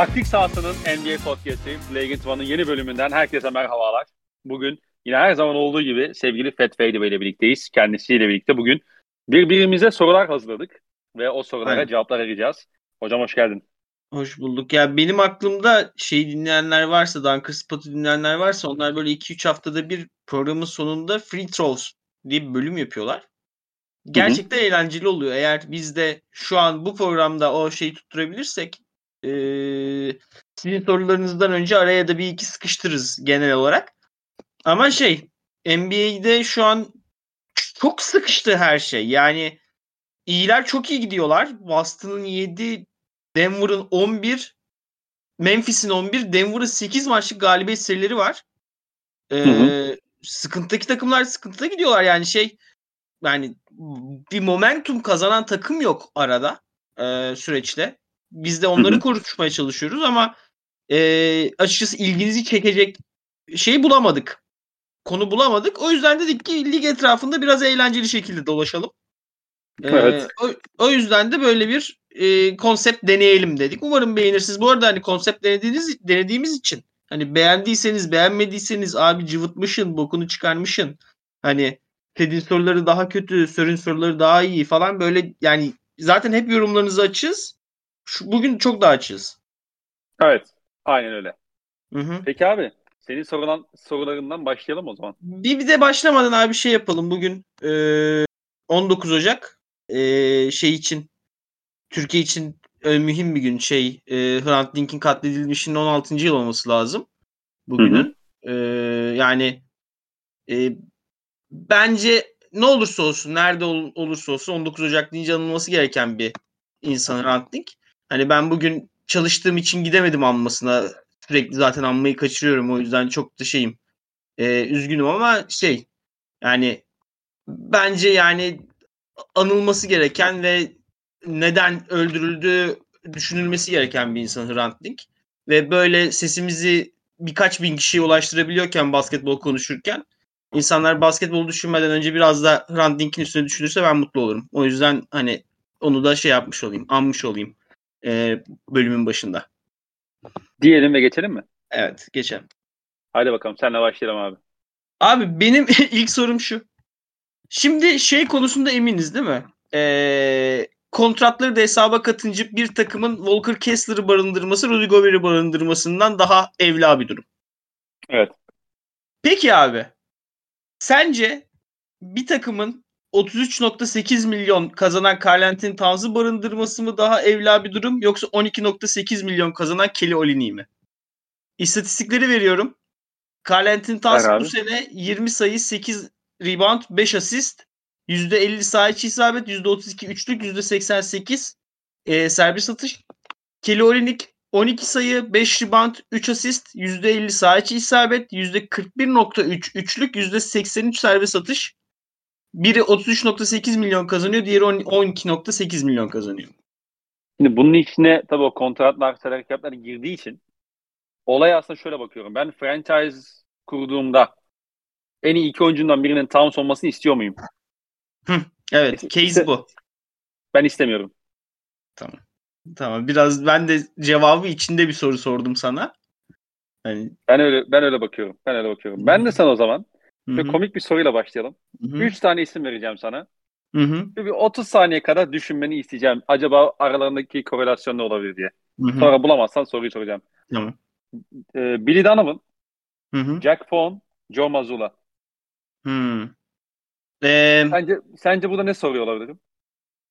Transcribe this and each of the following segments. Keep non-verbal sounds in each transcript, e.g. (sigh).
Taktik sahasının NBA podcast'i Play One'ın yeni bölümünden herkese merhabalar. Bugün yine her zaman olduğu gibi sevgili Fat Fade ile birlikteyiz. Kendisiyle birlikte bugün birbirimize sorular hazırladık ve o sorulara Aynen. cevaplar arayacağız. Hocam hoş geldin. Hoş bulduk. Ya benim aklımda şey dinleyenler varsa, Dunker Spot'u dinleyenler varsa onlar böyle 2-3 haftada bir programın sonunda Free Throws diye bir bölüm yapıyorlar. Gerçekten eğlenceli oluyor. Eğer biz de şu an bu programda o şeyi tutturabilirsek eee, sizin sorularınızdan önce araya da bir iki sıkıştırırız genel olarak. Ama şey NBA'de şu an çok sıkıştı her şey. Yani iyiler çok iyi gidiyorlar. Boston'ın 7, Denver'ın 11, Memphis'in 11, Denver'ın 8 maçlık galibiyet serileri var. Ee, Hı sıkıntıdaki takımlar sıkıntıda gidiyorlar yani şey yani bir momentum kazanan takım yok arada e, süreçte. Biz de onları Hı hı. konuşmaya çalışıyoruz ama e, açıkçası ilginizi çekecek şey bulamadık. Konu bulamadık. O yüzden dedik ki lig etrafında biraz eğlenceli şekilde dolaşalım. Ee, Evet. o, o yüzden de böyle bir e, konsept deneyelim dedik. Umarım beğenirsiniz. Bu arada hani konsept denediğiniz denediğimiz için hani beğendiyseniz beğenmediyseniz abi cıvıtmışın, bokunu çıkarmışın. Hani Ted'in soruları daha kötü, Sör'ün soruları daha iyi falan böyle yani zaten hep yorumlarınızı açız. Şu, bugün çok daha açız. Evet. Aynen öyle. Hı hı. Peki abi senin sorulan sorularından başlayalım o zaman. Bir, bir de başlamadan abi şey yapalım. Bugün e, 19 Ocak e, şey için Türkiye için e, mühim bir gün. Şey e, Hrant Dink'in katledilmişinin 16. yıl olması lazım. Bugünün. E, yani e, bence ne olursa olsun nerede ol- olursa olsun 19 Ocak deyince anılması gereken bir insan Hrant Dink. Hani ben bugün çalıştığım için gidemedim anmasına. Sürekli zaten anmayı kaçırıyorum. O yüzden çok da şeyim. e, üzgünüm ama şey yani bence yani anılması gereken ve neden öldürüldüğü düşünülmesi gereken bir insan Hrant Dink. Ve böyle sesimizi birkaç bin kişiye ulaştırabiliyorken basketbol konuşurken insanlar basketbol düşünmeden önce biraz da Hrant Dink'in üstüne düşünürse ben mutlu olurum. O yüzden hani onu da şey yapmış olayım, anmış olayım e, bölümün başında. Diyelim ve geçelim mi? Evet, geçelim. Hadi bakalım senle başlayalım abi. Abi benim (laughs) ilk sorum şu. Şimdi şey konusunda eminiz değil mi? Ee, kontratları da hesaba katınca bir takımın Walker Kessler'ı barındırması Rudy Gobert'i barındırmasından daha evla bir durum. Evet. Peki abi. Sence bir takımın 33.8 milyon kazanan Karl Anthony Towns'ı barındırması mı daha evla bir durum yoksa 12.8 milyon kazanan Kelly Olyny'i mi? İstatistikleri veriyorum. Karl Anthony Towns bu sene 20 sayı, 8 rebound, 5 asist, %50 saha içi isabet, %32 üçlük, %88 e, serbest atış. Kelly Olynyk 12 sayı, 5 rebound, 3 asist, %50 saha içi isabet, %41.3 üçlük, %83 serbest atış. Biri 33.8 milyon kazanıyor, diğeri 12.8 milyon kazanıyor. Şimdi bunun içine tabii o kontratlar, salary girdiği için olay aslında şöyle bakıyorum. Ben franchise kurduğumda en iyi iki oyuncundan birinin Towns olmasını istiyor muyum? Evet, case İşte- bu. Ben istemiyorum. Tamam, biraz ben de cevabı içinde bir soru sordum sana. Hani Ben öyle ben öyle bakıyorum. Ben öyle bakıyorum. Ben de sana o zaman Hı hı, komik bir soruyla başlayalım. hı hı, 3 tane isim vereceğim sana. hı hı, Ve bir 30 saniye kadar düşünmeni isteyeceğim. Acaba aralarındaki korelasyon ne olabilir diye. hı hı. Sonra bulamazsan soruyu soracağım. Tamam. Ee, Billy Donovan, Hı hı. Jack Vaughn, Joe Mazzulla. Hmm. Ee, Sence sence burada ne soruyor olabilirim?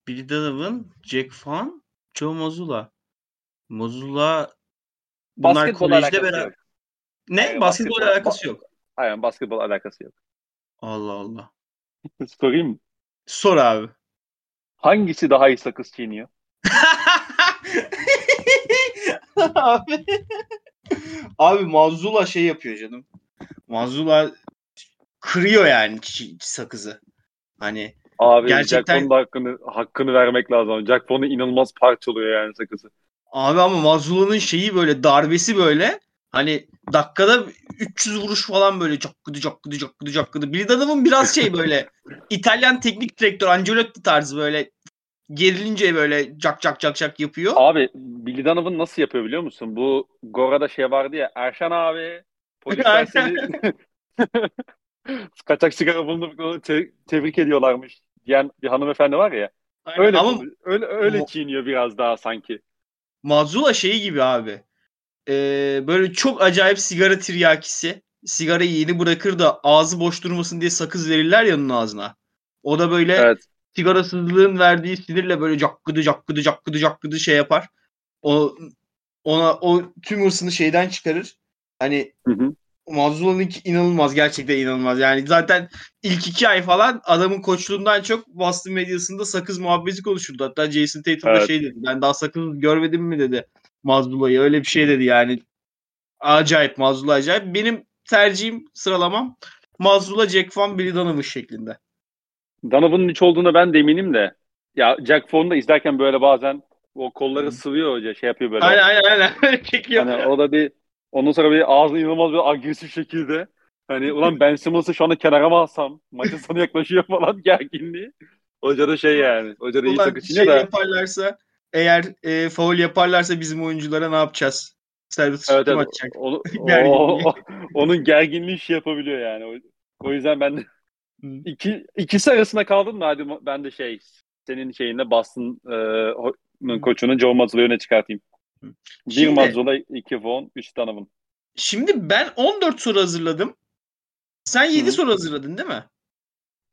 Billy Donovan, Jack Fan, Joe Mazzulla. Mazzulla bunlar Basketbolla kolejde beraber... yok. Ne? Hayır, Basketbol basketbol- alakası yok. Aynen basketbol alakası yok. Allah Allah. (laughs) Sorayım mı? Sor abi. Hangisi daha iyi sakız çiğniyor? (laughs) abi. Abi Mazzulla şey yapıyor canım. Mazzulla kırıyor yani sakızı. Hani Abi Gerçekten- Jack hakkını, hakkını vermek lazım. Jack inanılmaz parçalıyor yani sakızı. abi ama Mazzulla'nın şeyi böyle darbesi böyle hani dakikada 300 vuruş falan böyle cakkıdı cakkıdı cakkıdı cakkıdı. Billy Donovan'ın biraz şey böyle (laughs) İtalyan teknik direktör Ancelotti tarzı böyle gerilince böyle cak cak cak cak yapıyor. Abi Billy Donovan nasıl yapıyor biliyor musun? Bu Gora'da şey vardı ya Erşan abi polisler seni (laughs) kaçak sigara bulunup onu te- tebrik ediyorlarmış diyen bir hanımefendi var ya. Aynen. Öyle Ama öyle öyle çiğniyor biraz daha sanki. Mazula şeyi gibi abi. Ee, böyle çok acayip sigara tiryakisi. Sigarayı yeni bırakır da ağzı boş durmasın diye sakız verirler ya onun ağzına. O da böyle Evet. sigarasızlığın verdiği sinirle böyle cakkıdı cakkıdı cakkıdı cakkıdı şey yapar. O ona o tüm hırsını şeyden çıkarır. Hani Hı hı. Mazlum'unki inanılmaz. Gerçekten inanılmaz. Yani zaten ilk iki ay falan adamın koçluğundan çok Boston medyasında sakız muhabbeti konuşuldu. Hatta Jason Tatum da Evet. şey dedi. Ben daha sakız görmedim mi dedi Mazlum'u. Öyle bir şey dedi yani. Acayip Mazlum acayip. Benim tercihim sıralamam Mazlum'la Jack Van Billy Donovan şeklinde. Donovan'ın hiç olduğuna ben de eminim de. Ya Jack Vaughn'u da izlerken böyle bazen o kolları Hı. sıvıyor hoca şey yapıyor böyle. Aynen aynen aynen. (laughs) Çekiyor. Hani o da bir ondan sonra bir ağzı inanılmaz bir agresif şekilde hani ulan Ben Simmons'ı şu anda kenara mı alsam? Maçın sonu yaklaşıyor falan gerginliği. Hoca da şey yani. Hoca da iyi takı şey da. yaparlarsa eğer e, faul yaparlarsa bizim oyunculara ne yapacağız? Servis Evet, evet. atacak? Onu, (laughs) o, o- onun gerginliği şey yapabiliyor yani. O, o yüzden ben de iki, ikisi arasında kaldım da hadi ben de şey senin şeyinde Boston e, koçunu Joe Mazzulla'yı öne çıkartayım. Hı. Bir Şimdi- Mazzulla, iki Vaughn, üç Donovan. Şimdi ben 14 soru hazırladım. Sen 7 Hı. soru hazırladın değil mi?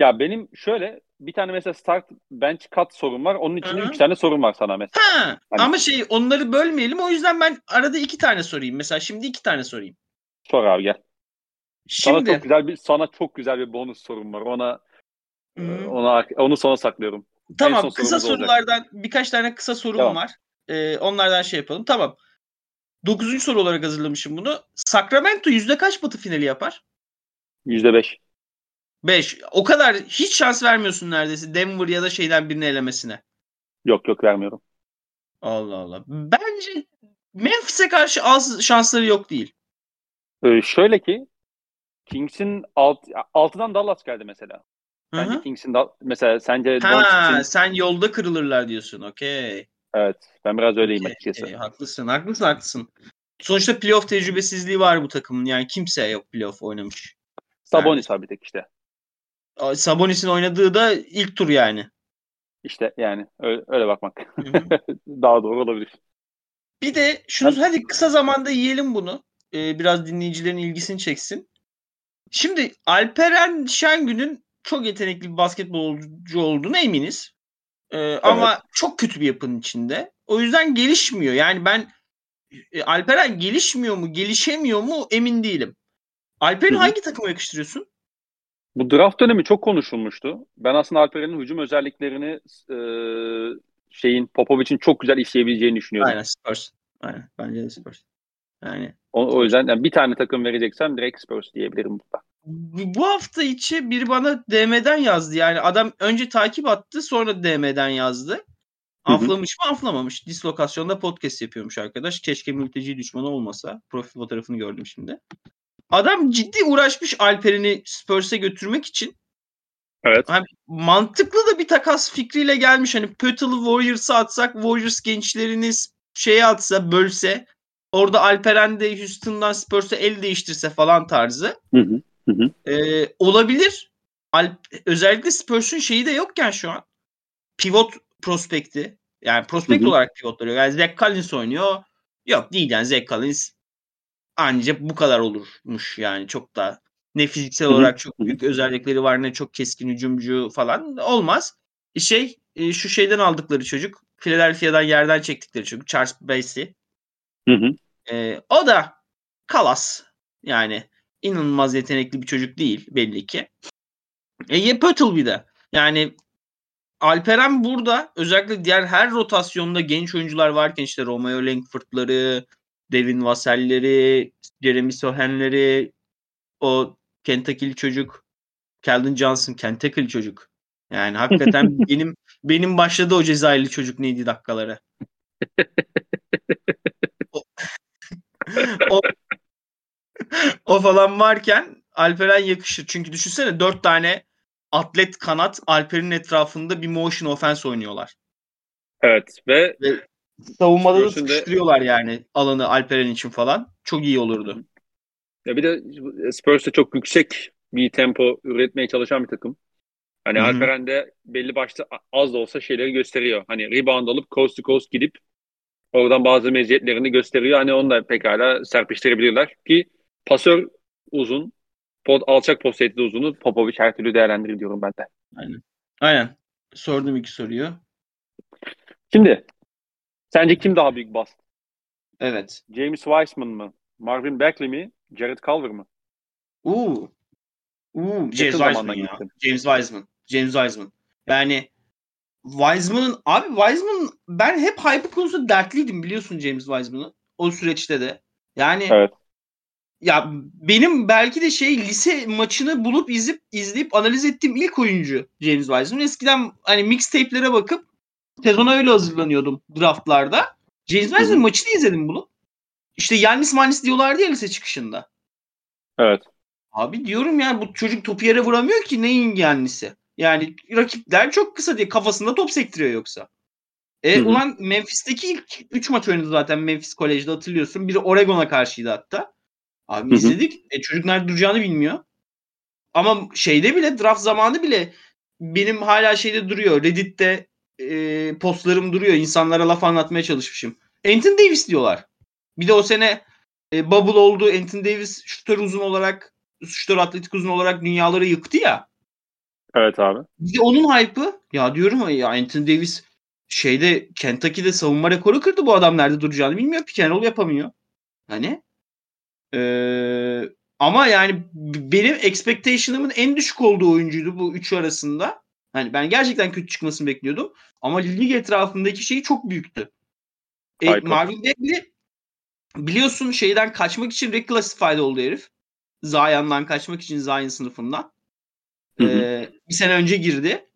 Ya benim şöyle bir tane mesela start bench cut sorun var. Onun içinde Hı hı. üç tane sorun var sana mesela. Ha, Hani- ama şey onları bölmeyelim. O yüzden ben arada iki tane sorayım. Mesela şimdi iki tane sorayım. Sor abi gel. Sana Şimdi çok güzel bir sana çok güzel bir bonus sorun var. Ona Hı. ona onu sona saklıyorum. tamam kısa sorumuz olacak. sorulardan birkaç tane kısa sorum Tamam. var. Ee, onlardan şey yapalım. Tamam. Dokuzuncu soru olarak hazırlamışım bunu. Sacramento yüzde kaç batı finali yapar? Yüzde beş. 5. O kadar hiç şans vermiyorsun neredeyse Denver ya da şeyden birini elemesine. Yok yok vermiyorum. Allah Allah. Bence Memphis'e karşı az şansları yok değil. Ee, şöyle ki Kings'in alt, altıdan Dallas geldi mesela. Bence. Kings'in da, mesela sence Ha, Doncic'in sen yolda kırılırlar diyorsun. Okey. evet ben biraz öyleyim Okey, açıkçası. okey. Haklısın, haklısın, haklısın. Sonuçta playoff tecrübesizliği var bu takımın. Yani kimse yok playoff oynamış. Sabonis var bir tek işte. Sabonis'in oynadığı da ilk tur yani. İşte yani öyle, öyle bakmak. (laughs) Daha doğru olabilir. Bir de şunu hadi kısa zamanda yiyelim bunu. Ee, biraz dinleyicilerin ilgisini çeksin. Şimdi Alperen Şengün'ün çok yetenekli bir basketbolcu olduğunu eminiz. Ee, Ama çok kötü bir yapının içinde. O yüzden gelişmiyor. Yani ben e, Alperen gelişmiyor mu, gelişemiyor mu emin değilim. Alperen'i hangi takıma yakıştırıyorsun? Bu draft dönemi çok konuşulmuştu. Ben aslında Alperen'in hücum özelliklerini e, şeyin Popovic'in çok güzel işleyebileceğini düşünüyorum. Aynen Spurs. Aynen. Bence de Spurs. Yani O, o yüzden yani bir tane takım vereceksem direkt Spurs diyebilirim burada. bu bu hafta içi biri bana DM'den yazdı. Yani adam önce takip attı sonra DM'den yazdı. Aflamış mı aflamamış. Dislokasyonda podcast yapıyormuş arkadaş. Keşke mülteci düşmanı olmasa. Profil fotoğrafını gördüm şimdi. Adam ciddi uğraşmış Alperen'i Spurs'e götürmek için. Evet. Hani mantıklı da bir takas fikriyle gelmiş. Hani Pöttl'ı Warriors'a atsak Warriors gençlerini şeye atsa bölse orada Alperen de Houston'dan Spurs'a el değiştirse falan tarzı. Hı hı. Hı hı. Ee, olabilir. Alp, özellikle Spurs'un şeyi de yokken şu an. Pivot prospekti. Yani prospekt Hı hı. olarak pivotları. Yani Zach Collins oynuyor. Yok değil yani Zach Collins ancak bu kadar olurmuş yani çok da ne fiziksel olarak çok büyük özellikleri var ne çok keskin hücumcu falan olmaz. E Şey e, şu şeyden aldıkları çocuk Philadelphia'dan yerden çektikleri çocuk Charles Bassey. Hı hı. E, o da kalas yani inanılmaz yetenekli bir çocuk değil belli ki. E, ye Pötl bir de. Yani Alperen burada özellikle diğer her rotasyonda genç oyuncular varken işte Romeo Langford'ları, Devin Vassell'leri, Jeremy Sohan'leri, o Kentucky'li çocuk, Keldon Johnson, Kentucky'li çocuk. Yani hakikaten (laughs) benim benim başladı o Cezayirli çocuk neydi dakikaları. o, (laughs) o, o falan varken Alperen yakışır. Çünkü düşünsene dört tane atlet kanat Alper'in etrafında bir motion offense oynuyorlar. Evet ve, ve savunmada da sıkıştırıyorlar yani alanı Alperen için falan. Çok iyi olurdu. ya bir de Spurs de çok yüksek bir tempo üretmeye çalışan bir takım. Hani Hı hı. Alperen de belli başlı az da olsa şeyleri gösteriyor. Hani rebound alıp coast to coast gidip oradan bazı meziyetlerini gösteriyor. Hani onu da pekala serpiştirebilirler ki pasör uzun, pot, alçak post uzunu Popovic her türlü değerlendirir diyorum ben de. Aynen. Sordum iki soruyu. Şimdi sence kim daha büyük bast? Evet. James Wiseman mı? Marvin Bagley mi? Jared Culver mı? Uuu. Uuu. James Wiseman ya. gittim. James Wiseman. James Wiseman. Yani Wiseman'ın abi Wiseman ben hep hype konusunda dertliydim biliyorsun James Wiseman'ı. O süreçte de. Yani Evet. ya benim belki de şey lise maçını bulup izleyip izleyip analiz ettiğim ilk oyuncu James Wiseman. Eskiden hani mixtape'lere bakıp sezona öyle hazırlanıyordum draftlarda. James. Wiseman maçını izledim bunu. İşte Yannis Manis diyorlardı ya lise çıkışında. Evet. Abi diyorum ya bu çocuk topu yere vuramıyor ki neyin Yannis'i. Yani rakipler çok kısa diye kafasında top sektiriyor yoksa. E Hı hı. ulan Memphis'teki ilk 3 maç oynadı zaten Memphis Kolej'de hatırlıyorsun. Biri Oregon'a karşıydı hatta. Abi Hı hı. izledik. E, çocuk nerede duracağını bilmiyor. Ama şeyde bile draft zamanı bile benim hala şeyde duruyor. Reddit'te e, postlarım duruyor. İnsanlara laf anlatmaya çalışmışım. Anthony Davis diyorlar. Bir de o sene e, bubble oldu. Anthony Davis şutör uzun olarak şutör atletik uzun olarak dünyaları yıktı ya. Evet abi. Bir de onun hype'ı ya diyorum ya Anthony Davis şeyde Kentucky'de savunma rekoru kırdı bu adam nerede duracağını bilmiyor. Pick and roll yapamıyor. Hani ee, ama yani benim expectation'ımın en düşük olduğu oyuncuydu bu üçü arasında. Hani ben gerçekten kötü çıkmasını bekliyordum. Ama lig etrafındaki şey çok büyüktü. E. Marvin Bagley biliyorsun şeyden kaçmak için reclassified oldu herif. Zion'dan kaçmak için Zion sınıfından. Hı hı. Ee, bir sene önce girdi.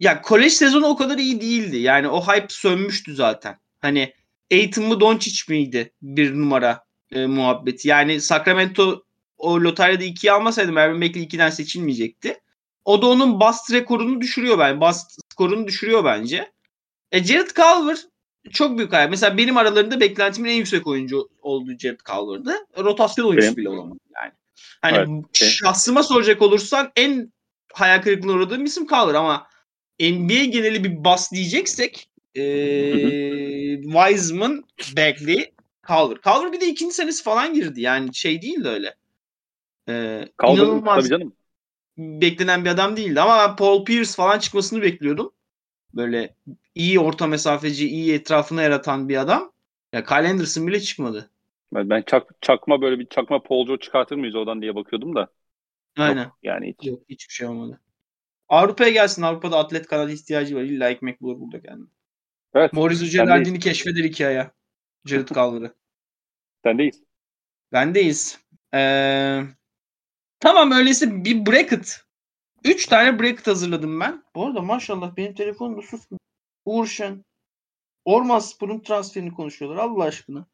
Ya kolej sezonu o kadar iyi değildi. Yani o hype sönmüştü zaten. Hani Aiton mu Doncic miydi bir numara e, muhabbeti. Yani Sacramento o lotaryada 2'yi almasaydı Marvin Bagley 2'den seçilmeyecekti. O da onun bust rekorunu düşürüyor bence. Bust skorunu düşürüyor bence. E Jared Culver çok büyük hayal. Mesela benim aralarında beklentimin en yüksek oyuncu olduğu Jared Culver'dı. Rotasyon oyuncusu bile olamadı yani. Hani Evet, şahsıma soracak olursan en hayal kırıklığına uğradığım isim Culver ama NBA geneli bir bas diyeceksek ee, Wiseman, Bagley, Culver. Culver bir de ikinci senesi falan girdi. Yani şey değil de öyle. Ee, inanılmaz tabii canım. Beklenen bir adam değildi ama ben Paul Pierce falan çıkmasını bekliyordum. Böyle iyi orta mesafeci, iyi etrafını yaratan bir adam. Ya Kyle Anderson bile çıkmadı. Ben, ben çak, çakma böyle bir çakma Paul George çıkartır mıyız oradan diye bakıyordum da. Aynen. Yok, yani hiç. Yok hiçbir şey olmadı. Avrupa'ya gelsin. Avrupa'da atlet kanadı ihtiyacı var. İlla ekmek bulur burada kendine. Evet. Maurice Gerardini keşfeder hikaya. Jared (laughs) Culver'ı. Sendeyiz. Bendeyiz. Ee, tamam öyleyse bir bracket. Üç tane bracket hazırladım ben. Bu arada maşallah benim telefonum da susmuyor. Uğur Şen. Orman Spor'un transferini konuşuyorlar Allah aşkına.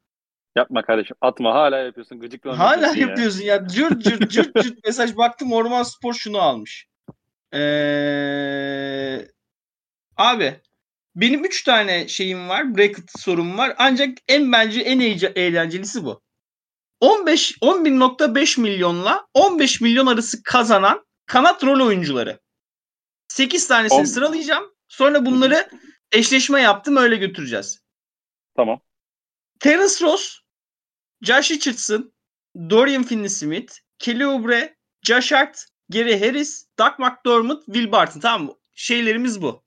Yapma kardeşim. Atma hala yapıyorsun. Gıcıklanma Hala yapıyorsun ya. yapıyorsun ya. Cırt cırt cırt cırt (laughs) mesaj baktım Orman Spor şunu almış. Ee, abi benim 3 tane şeyim var. Bracket sorum var. Ancak en bence en eğlencelisi bu. 15 11.5 milyonla 15 milyon arası kazanan kanat rol oyuncuları. 8 tanesini On- sıralayacağım. Sonra bunları eşleşme yaptım öyle götüreceğiz. Tamam. Terence Ross, Josh Richardson, Dorian Finney-Smith, Kelly Oubre, Josh Hart, Gary Harris, Doug McDermott, Will Barton. Tamam mı? Şeylerimiz bu.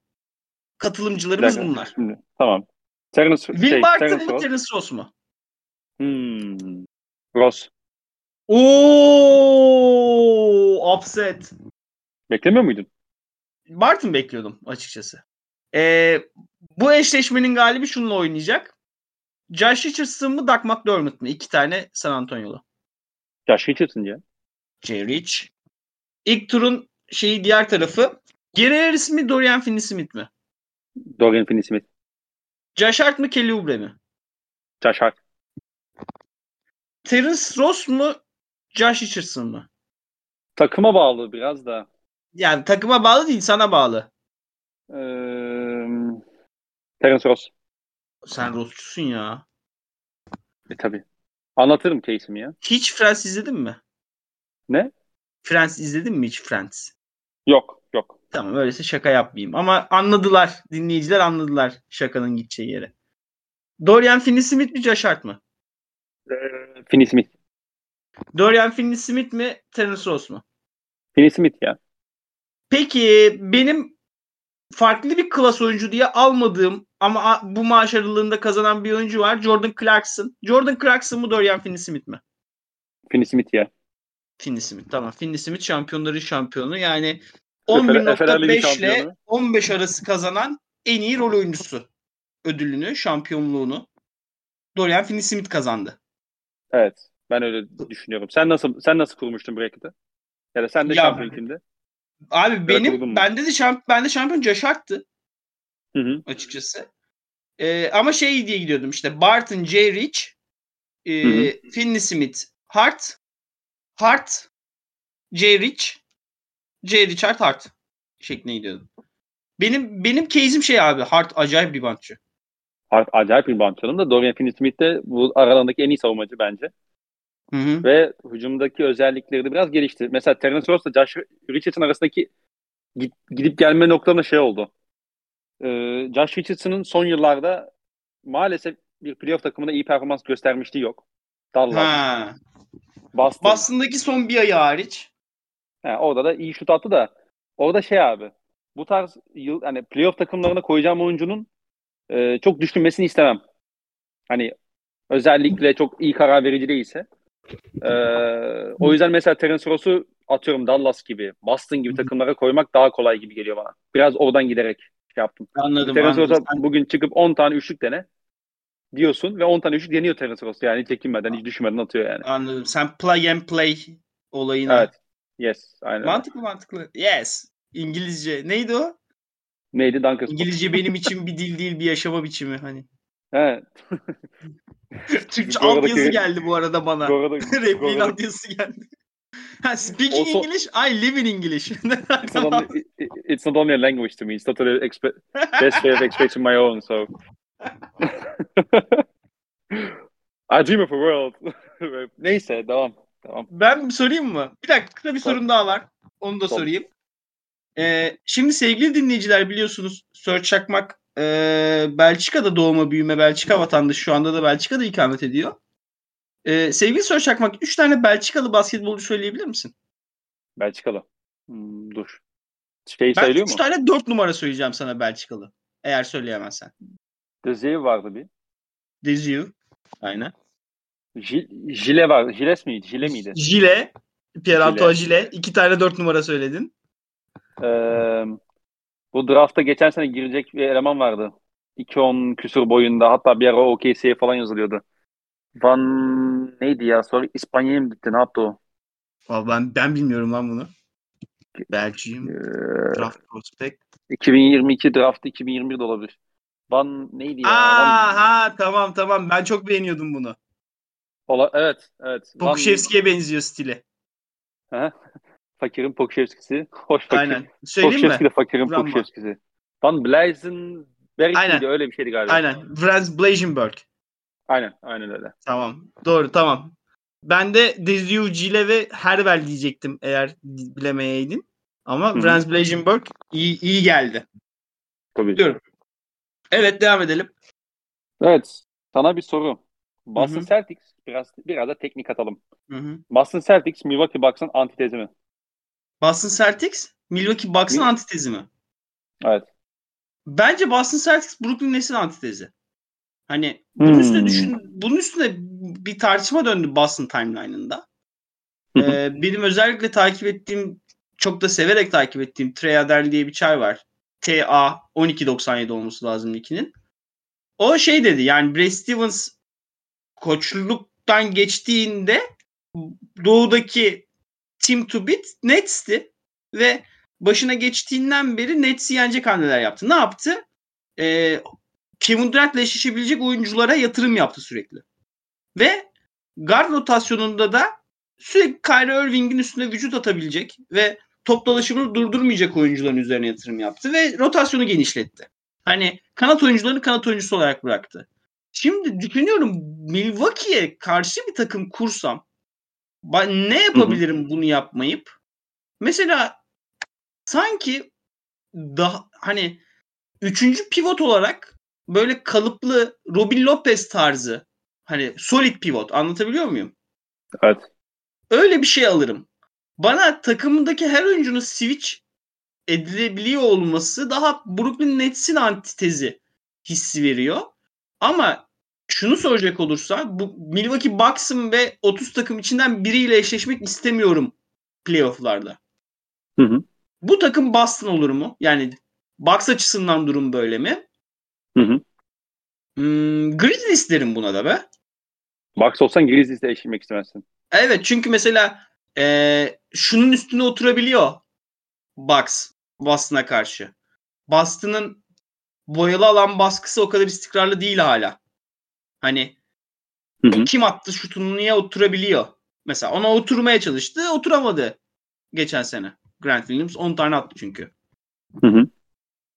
Katılımcılarımız bunlar. Şimdi, tamam. Terence, Will şey, Barton Terence Ross. Terence Ross mu? Hmm. Ross. Oo, upset. Beklemiyor muydun? Barton bekliyordum açıkçası. Ee, bu eşleşmenin galibi şununla oynayacak. Josh Richardson mı Doug McDermott mı? İki tane San Antonio'lu. Josh Richardson ya. Jay Rich. İlk turun şeyi diğer tarafı. Gary Harris mi Dorian Finney-Smith mi? Dorian Finney-Smith. Josh Hart mı Kelly Oubre mi? Josh Hart. Terence Ross mu Josh Richardson mı? Takıma bağlı biraz da. Yani takıma bağlı değil sana bağlı. Ee, Terence Ross. Sen Ross'cusun ya. E tabi. Anlatırım case'imi ya. Hiç Friends izledin mi? Ne? Friends izledin mi hiç Friends? Yok. Yok. Tamam öyleyse şaka yapmayayım. Ama anladılar. Dinleyiciler anladılar şakanın gideceği yere. Dorian Finney-Smith mi Josh Hart mı? Ee, Finney Smith. Dorian Finney-Smith mi Terence Ross mu? Finney Smith ya. Peki benim farklı bir klas oyuncu diye almadığım ama bu maaş aralığında kazanan bir oyuncu var. Jordan Clarkson. Jordan Clarkson mu Dorian Finney-Smith mi? Finney Smith ya. Finney-Smith. Tamam. Finney-Smith şampiyonların şampiyonu. Yani Efe- Efeler Ligi 11.5 ile şampiyonu. 15 arası kazanan en iyi rol oyuncusu ödülünü, şampiyonluğunu Dorian Finney-Smith kazandı. Evet. Ben öyle düşünüyorum. Sen nasıl sen nasıl kurmuştun bracket'ı? Ya da sen de Ya şampiyon kimdi? Abi kurdun benim bende de şamp bende şampiyon Josh Hart'tı Hı hı. açıkçası. Ee, ama şey diye gidiyordum işte Barton, J. Rich, e, Hı hı. Finney-Smith, Hart, Hart, J. Rich, J. Richard Hart şeklinde gidiyordum. Benim benim case'im şey abi Hart acayip bir bantçı. Hart acayip bir bantçının da Dorian Finney-Smith de bu aralarındaki en iyi savunmacı bence. Hı hı. Ve hücumdaki özellikleri de biraz gelişti. Mesela Terence Ross'la Josh Richardson arasındaki git- gidip gelme noktalarında şey oldu. Ee, Josh Richardson'ın son yıllarda maalesef bir playoff takımında iyi performans göstermişliği yok. Dallas. Boston. Boston'daki son bir ayı hariç. Ha, orada da iyi şut attı da orada şey abi bu tarz yıl hani playoff takımlarına koyacağım oyuncunun e, çok düşünmesini istemem. Hani özellikle çok iyi karar verici değilse. E, o yüzden mesela Terence Ross'u atıyorum Dallas gibi, Boston gibi takımlara koymak daha kolay gibi geliyor bana. Biraz oradan giderek şey yaptım. Anladım. Terence. Ross'a bugün çıkıp 10 tane üçlük dene diyorsun ve 10 tane üçlük deniyor Terence Ross. Yani hiç çekinmeden, hiç düşünmeden atıyor yani. Anladım. Sen plug and play olayına. Evet. Yes. Aynen. Mantıklı mantıklı. Yes. İngilizce. Neydi o? Neydi? Duncan İngilizce benim için bir dil değil bir yaşama biçimi hani. He. (laughs) Türkçe altyazı geldi bu arada bana. (laughs) Repliğin altyazısı geldi. Ha, speaking Also- English, I live in English. (laughs) it's not only it- it- it's not only a language to me. It's totally expe- best way of expressing my own. So I dream of a world. Neyse devam. Tamam. Ben sorayım mı? Bir dakika bir Sor. sorum daha var. Onu da Sor. sorayım. Ee, şimdi sevgili dinleyiciler biliyorsunuz Sör Çakmak e, Belçika'da doğma büyüme Belçika vatandaşı şu anda da Belçika'da ikamet ediyor. Ee, sevgili Sör Çakmak 3 tane Belçikalı basketbolcu söyleyebilir misin? Belçikalı. Hmm, dur. Şey Ben sayılıyor 3 mu? tane 4 numara söyleyeceğim sana Belçikalı. Eğer söyleyemezsen. Dezier vardı bir. Deziu. Aynen. Jil- Jile var. Jiles miydi? Jile miydi? Jile. Pierre Antoine Jile. 2 tane 4 numara söyledin. Ee, bu draftta geçen sene girecek bir eleman vardı. 2-10 küsur boyunda. Hatta bir ara OKC'ye falan yazılıyordu. Van neydi ya? Sonra İspanya'ya mı gitti? Ne yaptı o? Vallahi ben ben bilmiyorum lan bunu. Belçiyim. Ee, Draft prospect. 2022 draft 2021 de olabilir. Van neydi ya? Aa Van, ha tamam tamam ben çok beğeniyordum bunu. Ola, evet, evet. Van, Pokuševski'ye benziyor stili. He? Fakirin Pokuševski'si. Hoş fakir. Aynen. Söyleyeyim Pokuševski mi? de fakirin Bravo. Pokuševski'si. Van Blazenberg Aynen. Öyle bir şeydi galiba. Aynen. Franz Blaženberg. Aynen, aynen öyle. Tamam. Doğru tamam. Ben de Gile ve Hervel diyecektim eğer bilemeyeydin. Ama Hı hı. Franz Blaženberg iyi, iyi geldi. Tabii. Diyorum. Evet devam edelim. Evet, sana bir soru. Boston Hı hı. Celtics biraz biraz da teknik atalım. Hı hı. Boston Celtics Milwaukee Bucks'ın antitezi mi? Boston Celtics, Milwaukee Bucks'ın Mil- antitezi mi? Evet. Bence Boston Celtics Brooklyn Nets'in antitezi. Hani bunun Hmm. üstüne düşün, bunun üstüne bir tartışma döndü Boston timeline'ında. Ee, benim özellikle takip ettiğim, çok da severek takip ettiğim Trey Adern diye bir çay var. TA 1297 olması lazım ikinin. O şey dedi yani Brad Stevens koçluktan geçtiğinde doğudaki team to beat Nets'ti ve başına geçtiğinden beri Nets'i yenecek hamleler yaptı. Ne yaptı? Ee, Kevin Durant'la eşleşebilecek oyunculara yatırım yaptı sürekli. Ve guard rotasyonunda da sürekli Kyrie Irving'in üstüne vücut atabilecek ve top dolaşımını durdurmayacak oyuncuların üzerine yatırım yaptı ve rotasyonu genişletti. Hani kanat oyuncularını kanat oyuncusu olarak bıraktı. Şimdi düşünüyorum Milwaukee'ye karşı bir takım kursam ne yapabilirim bunu yapmayıp? Mesela sanki daha hani üçüncü pivot olarak böyle kalıplı Robin Lopez tarzı hani solid pivot anlatabiliyor muyum? Evet. Öyle bir şey alırım. Bana takımındaki her oyuncunun switch edilebiliyor olması daha Brooklyn Nets'in antitezi hissi veriyor. Ama şunu soracak olursa bu Milwaukee Bucks'ın ve 30 takım içinden biriyle eşleşmek istemiyorum playoff'larda. Hı hı. Bu takım Boston olur mu? Yani Bucks açısından durum böyle mi? Hı hı. Hmm, Grizzlies derim buna da be. Bucks olsan Grizzlies'le eşleşmek istemezsin. Evet çünkü mesela e, şunun üstüne oturabiliyor Bucks Boston'a karşı. Boston'ın boyalı alan baskısı o kadar istikrarlı değil hala. Hani Hı hı. kim attı şutunu niye oturabiliyor? Mesela ona oturmaya çalıştı oturamadı geçen sene. Grant Williams 10 tane attı çünkü. Hı hı.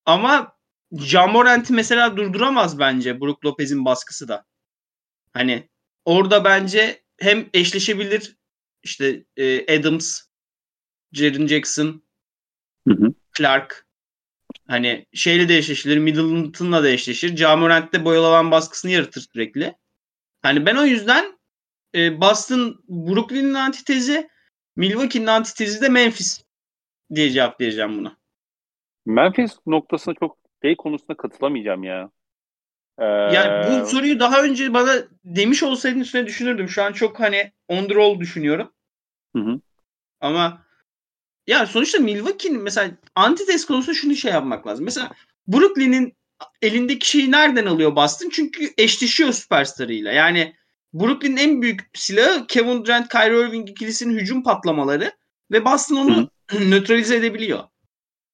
Ama Jamorant'i mesela durduramaz bence Brook Lopez'in baskısı da. Hani orada bence hem eşleşebilir işte e, Adams, Jaren Jackson, Hı hı. Clark hani şeyle de eşleşir, Middleton'la da eşleşir. Jamorant de boyalanan baskısını yaratır sürekli. Hani ben o yüzden e, Boston Brooklyn'in antitezi, Milwaukee'nin antitezi de Memphis diye cevap vereceğim buna. Memphis noktasına çok şey konusunda katılamayacağım ya. Ee, Yani bu soruyu daha önce bana demiş olsaydın üstüne düşünürdüm. Şu an çok hani on the roll düşünüyorum. Hı hı. Ama ya sonuçta Milwaukee'nin mesela antites konusunda şunu şey yapmak lazım. Mesela Brooklyn'in elindeki şeyi nereden alıyor Boston? Çünkü eşleşiyor süperstarıyla. Yani Brooklyn'in en büyük silahı Kevin Durant, Kyrie Irving ikilisinin hücum patlamaları ve Boston onu (clears throat) nötralize edebiliyor.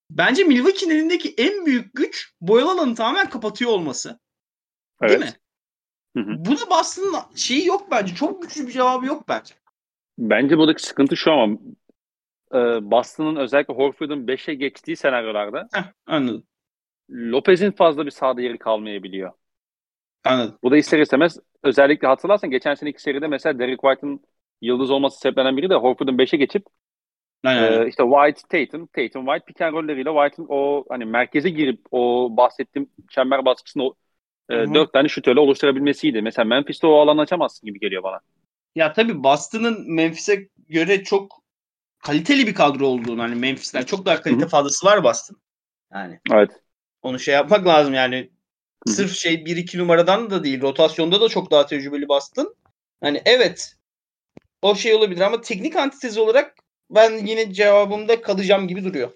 Bence Milwaukee'nin elindeki en büyük güç boyalı alanı tamamen kapatıyor olması. evet. Değil mi? Hı hı. Buna Boston'ın şeyi yok bence. Çok güçlü bir cevabı yok bence. Bence buradaki sıkıntı şu ama e, Boston'ın özellikle Horford'un 5'e geçtiği senaryolarda Heh, anladım. Lopez'in fazla bir sahada yeri kalmayabiliyor. Anladım. Bu da ister istemez özellikle hatırlarsan geçen seneki seride mesela Derek White'ın yıldız olması sebeplenen biri de Horford'un 5'e geçip Aynen. Ee, işte White, Tatum, Tatum, White pick and roll'leriyle White'ın o hani merkeze girip o bahsettiğim çember baskısını o, e, Hı hı. dört tane oluşturabilmesiydi. Mesela Memphis'te o alanı açamazsın gibi geliyor bana. Ya tabii Boston'ın Memphis'e göre çok kaliteli bir kadro olduğunu hani Memphis'ten çok daha kalite fazlası var Boston. Yani Evet. onu şey yapmak lazım yani. Sırf şey 1-2 numaradan da değil. Rotasyonda da çok daha tecrübeli Boston. Hani evet o şey olabilir ama teknik antitezi olarak ben yine cevabımda kalacağım gibi duruyor.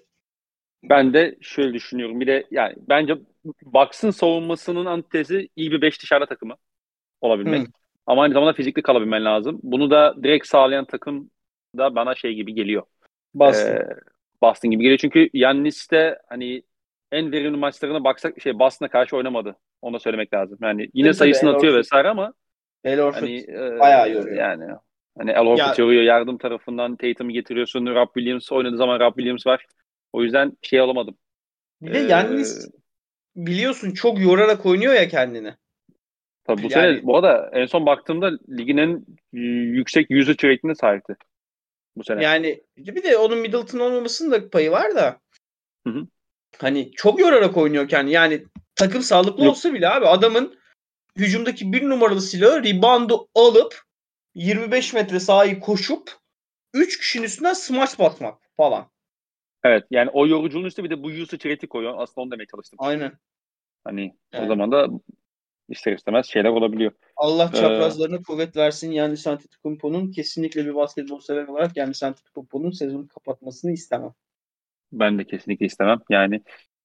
Ben de şöyle düşünüyorum. Bir de yani bence Bucks'ın savunmasının antitezi iyi bir 5 dışarıda takımı olabilmek. Hı. Ama aynı zamanda fizikli kalabilmen lazım. Bunu da direkt sağlayan takım da bana şey gibi geliyor. Boston. Ee, Boston gibi geliyor. Çünkü Yannis de hani en verimli maçlarına baksak şey Boston'a karşı oynamadı. Onu da söylemek lazım. Yani yine Tabii, sayısını atıyor El vesaire ama El Horford hani e, bayağı yoruyor. Yani hani El Horford Ya- yoruyor. Yardım tarafından Tatum'u getiriyorsun. Rob Williams oynadığı zaman Rob Williams var. O yüzden şey alamadım. bir de Ee, Yannis biliyorsun çok yorarak oynuyor ya kendini. Tabii bu Yani- sene bu arada en son baktığımda ligin en yüksek usage rate'ine sahipti. Bu sene. Yani bir de onun Middleton olmamasının da payı var da. Hı hı. Hani çok yorarak oynuyor kendi. Yani takım sağlıklı Yok. olsa bile abi adamın hücumdaki bir numaralı silahı reboundu alıp 25 metre sahayı koşup 3 kişinin üstünden smaç basmak falan. Evet yani o yoruculuğun üstüne bir de bu usage rate'i koyuyor. Aslında onu demeye çalıştım. Aynen. Hani o Evet. zaman da ister istemez şeyler olabiliyor. Allah Ee, çaprazlarına kuvvet versin. Yani Antetokounmpo'nun kesinlikle bir basketbol sever olarak yani Antetokounmpo'nun sezonu kapatmasını istemem. Ben de kesinlikle istemem. Yani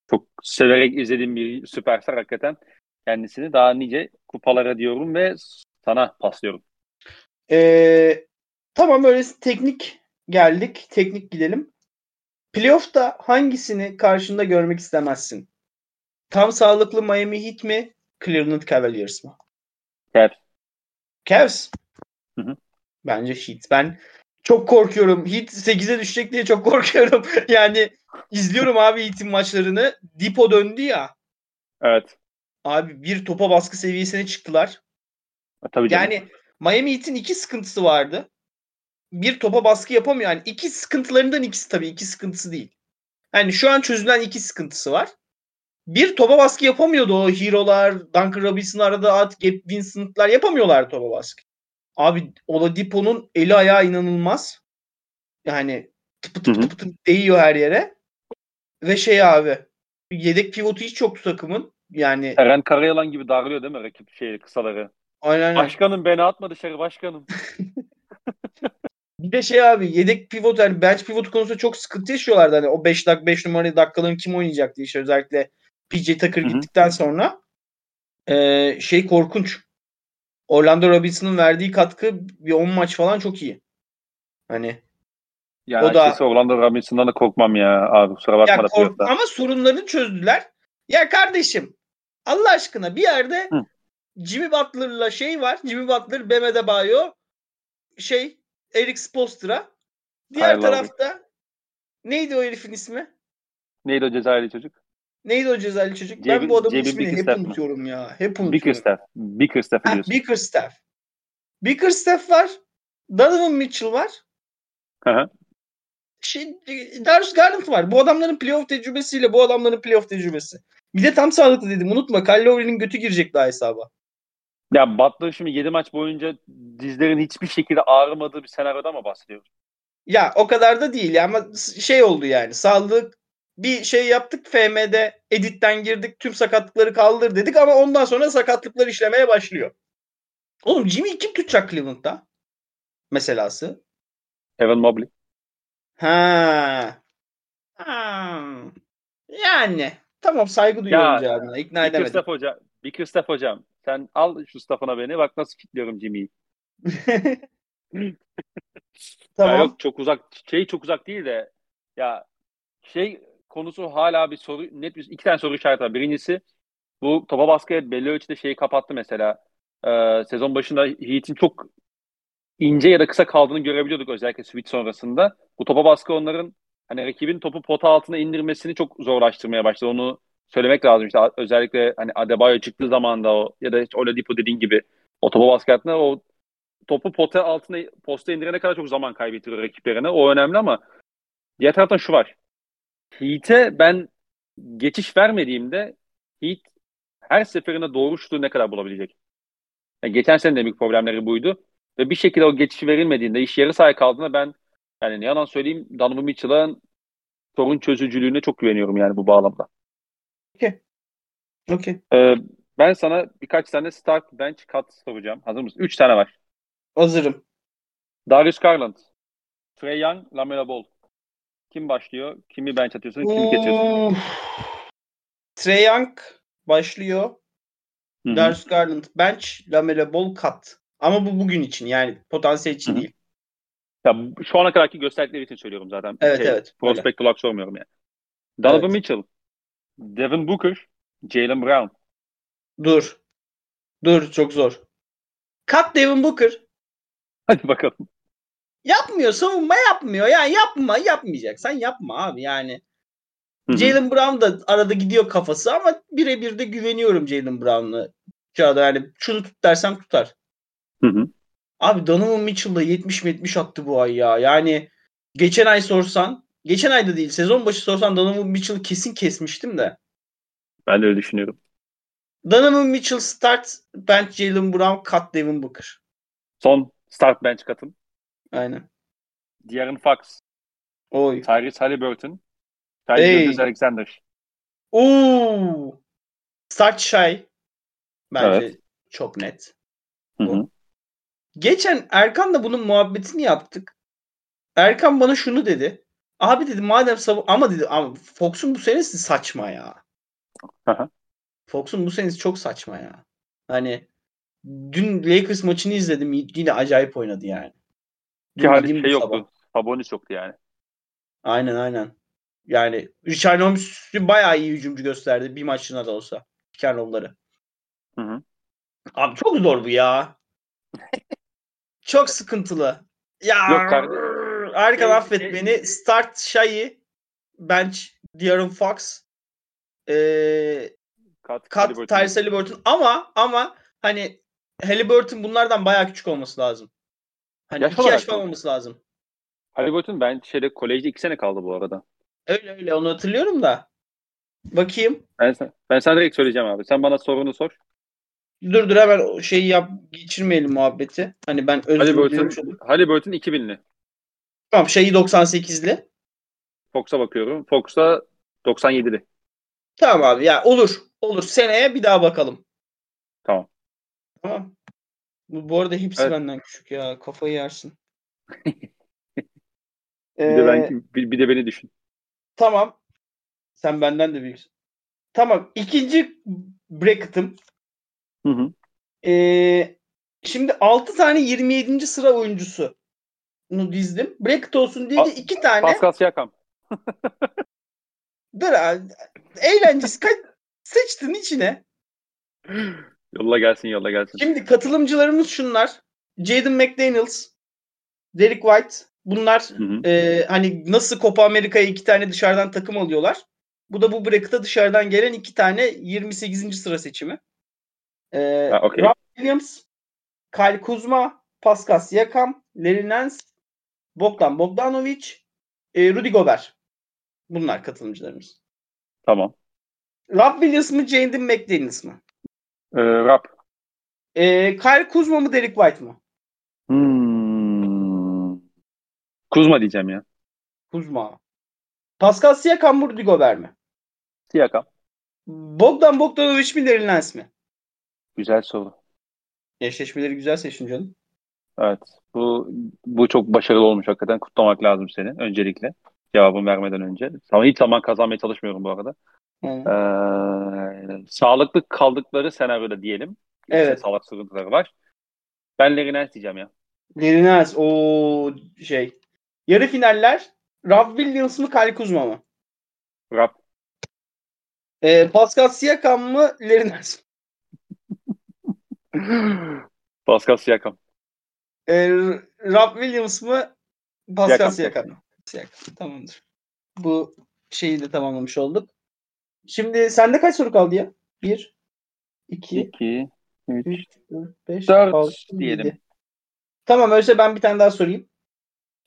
çok severek izlediğim bir süperstar hakikaten. Kendisini daha nice kupalara diyorum ve sana paslıyorum. Ee, tamam öyle teknik geldik. Teknik gidelim. Playoff'ta hangisini karşında görmek istemezsin? Tam sağlıklı Miami Heat mi? Cleveland Cavaliers mı? Cavs. Cavs. Hı hı. Bence Heat. Ben çok korkuyorum. Heat 8'e düşecek diye çok (laughs) korkuyorum. yani izliyorum abi Heat'in maçlarını. Dipo döndü ya. Evet. Abi bir topa baskı seviyesine çıktılar. E, tabii canım. Yani Miami Heat'in iki sıkıntısı vardı. Bir topa baskı yapamıyor. Yani iki sıkıntılarından ikisi tabii. iki sıkıntısı değil. Yani şu an çözülen iki sıkıntısı var. Bir topa baskı yapamıyordu o Hero'lar, Duncan Robinson arada at, Gabe Vincent'lar yapamıyorlar topa baskı. Abi Oladipo'nun eli ayağı inanılmaz. Yani tıpı tıpı tıpı tıpı değiyor her yere. Ve şey abi yedek pivotu hiç yoktu takımın. Yani Eren Karayalan gibi darlıyor değil mi rakip şey kısaları? aynen. Başkanım beni atma dışarı başkanım. (laughs) Bir de şey abi yedek pivot yani bench pivotu konusunda çok sıkıntı yaşıyorlardı. Hani o 5 dak 5 numaralı dakikaların kim oynayacak diye işte özellikle PJ Tucker Hı hı. gittikten sonra Ee, şey korkunç. Orlando Robinson'ın verdiği katkı bir 10 maç falan çok iyi. Hani Yani O da- Orlando Robinson'dan da korkmam ya abi kusura bakma ya da kork- playoff'ta. ama sorunlarını çözdüler. Ya kardeşim Allah aşkına bir yerde Hı. Jimmy Butler'la şey var. Jimmy Butler, Bam Adebayo, şey Eric Spoelstra. Diğer Lowry. tarafta neydi o herifin ismi? Neydi o Cezayirli çocuk? Neydi o cezalı çocuk? ben J.B. bu adamın J.B. ismini hep unutuyorum ya. Hep unutuyorum. Bickerstaff. Bickerstaff Ha, diyorsun. Bickerstaff. Bickerstaff var. Donovan Mitchell var. Hı hı. Şey, Darius Garland var. Bu adamların playoff tecrübesiyle bu adamların playoff tecrübesi. Bir de tam sağlıklı dedim. Unutma Kyle Lowry'nin götü girecek daha hesaba. Ya Butler şimdi 7 maç boyunca dizlerin hiçbir şekilde ağrımadığı bir senaryoda mı bahsediyoruz? Ya o kadar da değil ya ama şey oldu yani. Sağlık bir şey yaptık FM'de editten girdik tüm sakatlıkları kaldır dedik ama ondan sonra sakatlıklar işlemeye başlıyor. Oğlum Jimmy kim tutacak Cleveland'da? Meselası. Evan Mobley. Ha. ha. Yani. Tamam saygı duyuyorum Ya, cevabına. İkna edemedim. Bickerstaff hocam. Bickerstaff hocam. Sen al şu staffına beni. Bak nasıl kilitliyorum Jimmy'yi. (laughs) Ya tamam. yok çok uzak. Şey çok uzak değil de ya şey konusu hala bir soru net bir iki tane soru işareti var. Birincisi bu topa baskı evet belli ölçüde şeyi kapattı mesela. Ee, sezon başında Heat'in çok ince ya da kısa kaldığını görebiliyorduk özellikle switch sonrasında. Bu topa baskı onların hani rakibin topu pota altına indirmesini çok zorlaştırmaya başladı. Onu söylemek lazım işte özellikle hani Adebayo çıktığı zaman da o ya da işte Oladipo dediğin gibi o topa baskı attığında o topu pota altına posta indirene kadar çok zaman kaybettiriyor rakiplerine. O önemli ama diğer taraftan şu var. Heat'e ben geçiş vermediğimde Heat her seferinde doğru şutu ne kadar bulabilecek? Yani geçen sene de büyük problemleri buydu. Ve bir şekilde o geçişi verilmediğinde, iş yarı sahaya kaldığında ben yani ne yalan söyleyeyim Donovan Mitchell'ın sorun çözücülüğüne çok güveniyorum yani bu bağlamda. Okey. Ee, ben sana birkaç tane start bench cut soracağım. Hazır mısın? Üç tane var. Hazırım. Darius Garland, Trey Young, Lamelo Ball. Kim başlıyor? Kimi bench atıyorsun? Kimi kesiyorsun? Uf. Trae Young başlıyor. Hı hı. Darius Garland bench, Lamelo Ball cut. Ama bu bugün için yani potansiyel için Hı hı. değil. Ya, şu ana kadarki gösterdikleri için söylüyorum zaten. Evet, Şey, evet, Prospect olarak sormuyorum yani. Donovan Evet. Mitchell, Devin Booker, Jalen Brown. Dur. Dur çok zor. Cut Devin Booker. Hadi bakalım. Yapmıyor savunma yapmıyor. Yani yapma yapmayacaksan yapma abi yani. Jalen Brown da arada gidiyor kafası ama birebir de güveniyorum Jalen Brown'a. Çağda yani şunu tut dersem tutar. Hı hı. Abi Donovan Mitchell'da 70-70 attı bu ay ya. Yani geçen ay sorsan, geçen ayda değil sezon başı sorsan Donovan Mitchell'ı kesin kesmiştim de. Ben de öyle düşünüyorum. Donovan Mitchell start, bench Jalen Brown, cut Devin Booker. Son start bench katım. Aynen. De'Aaron Fox, Oy. Tyrese Halliburton, Ty Hey. Gilgeous Alexander. Oo. Start Shy. Bence Evet. çok net. Hı hı. Geçen Erkan'la bunun muhabbetini yaptık. Erkan bana şunu dedi. Abi dedi madem savun ama dedi ama Fox'un bu senesi saçma ya. Fox'un bu senesi çok saçma ya. Hani dün Lakers maçını izledim yine acayip oynadı yani. Ki dediğim şey yoktu. Sabonis yoktu yani. Aynen aynen. Yani Richard Holmes'u bayağı iyi hücumcu gösterdi bir maçına da olsa. Roll'ları. Hı hı. Abi çok zor bu ya. (laughs) çok sıkıntılı. Ya Yok kardeşim. Erkan Şey- affet şey- beni. Start Shai, bench De'Aaron Fox, ee, Kat, Kat. Tyrese Halliburton ama ama hani Halliburton bunlardan bayağı küçük olması lazım. Hani Yaş iki yaş falan olması lazım. Haliburton ben şeyde kolejde iki sene kaldı bu arada. Öyle öyle onu hatırlıyorum da. Bakayım. Ben, sen- ben sana direkt söyleyeceğim abi. Sen bana sorunu sor. Dur dur hemen o şeyi yap geçirmeyelim muhabbeti. Hani ben özür. Haliburton 2000'li. Tamam şeyi 98'li. Fox'a bakıyorum. Fox'a 97'li. Tamam abi ya olur. Olur. Seneye bir daha bakalım. Tamam. Tamam. Bu, bu arada hepsi Evet. benden küçük ya. Kafayı yersin. (laughs) Bir de Ee, ben bir, bir de beni düşün. Tamam. Sen benden de büyüksün. Tamam. İkinci bracket'ım. Hı hı. Ee, şimdi 6 tane 27. sıra oyuncusu dizdim. Bracket olsun diye de Pa- 2 tane. Pascal Siakam. Dur abi. Eğlencesi. Ka- (laughs) Sıçtın içine. (laughs) Yolla gelsin yolla gelsin. Şimdi katılımcılarımız şunlar. Jaden McDaniels, Derek White. Bunlar Hı hı. e, hani nasıl Copa Amerika'ya iki tane dışarıdan takım alıyorlar. Bu da bu bracket'a dışarıdan gelen iki tane 28. sıra seçimi. E, Ha, okey. Rob Williams, Kyle Kuzma, Pascal Siakam, Larry Nance, Bogdan Bogdanovic, e, Rudy Gobert. Bunlar katılımcılarımız. Tamam. Rob Williams mı, Jaden McDaniels mı? Ee, Rap. E, Kyle Kuzma mı, Derek White mı? Hmm. Kuzma diyeceğim ya. Kuzma. Pascal Siakam mı, Rudy Gobert mi? Siakam. Bogdan Bogdanovic mi, Larry Nance mi? Güzel soru. Eşleşmeleri güzel seçin canım. Evet. Bu bu çok başarılı olmuş hakikaten. Kutlamak lazım seni öncelikle. Cevabını vermeden önce. Ama hiç zaman kazanmaya çalışmıyorum bu arada. Ee, sağlıklı kaldıkları senaryoda diyelim. Evet. Sağlık sıkıntıları var. Ben Nance diyeceğim ya. Nance. O şey. Yarı finaller Rob Williams mı, Kyle Kuzma mı? Rap. Ee, Pascal Siakam mı, mi? Pascal Siakam. Ee, Rob Williams mı, Pascal Siakam. Siakam Siakam. Tamamdır. Bu şeyi de tamamlamış olduk. Şimdi sende kaç soru kaldı ya? 1, 2, 2, 3, 3, 4, 5, Dört 6, diyelim. 7. Tamam öyleyse ben bir tane daha sorayım.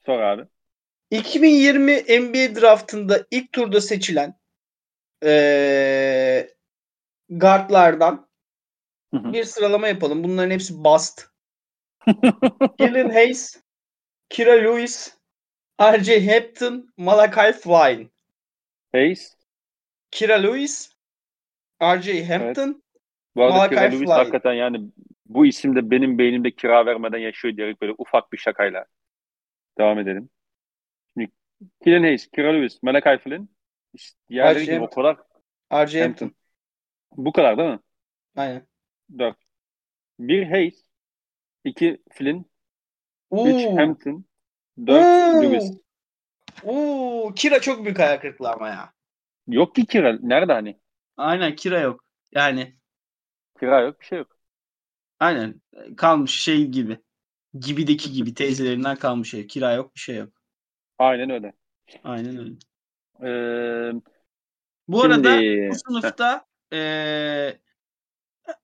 sor abi. 2020 NBA draftında ilk turda seçilen eee guardlardan Hı hı. bir sıralama yapalım. Bunların hepsi bust. (laughs) Killian Hayes, Kira Lewis, R.J. Hampton, Malachi Flynn. Hayes. Kira Lewis, R.J. Hampton, Bu arada Malachi Kira Lewis Flynn. hakikaten yani bu isim de benim beynimde kira vermeden yaşıyor diyerek böyle ufak bir şakayla. Devam edelim. Şimdi Killian Hayes, Kira Lewis, Malachi Flynn. İşte diğerleri gibi o kadar. R.J. Hampton. Hampton. Bu kadar değil mi? Aynen. Dört. Bir Hayes, iki Flynn, Oo. üç Hampton, dört Oo. Lewis. Oo, Kira çok büyük hayal kırıklığı ama ya. Yok ki kira. Nerede hani? Aynen Kira yok. Yani Kira yok, bir şey yok. Aynen. Kalmış şey gibi. Gibideki gibi teyzelerinden kalmış şey. Kira yok bir şey yok. Aynen öyle. Aynen öyle. Ee, Bu Şimdi- arada bu sınıfta eee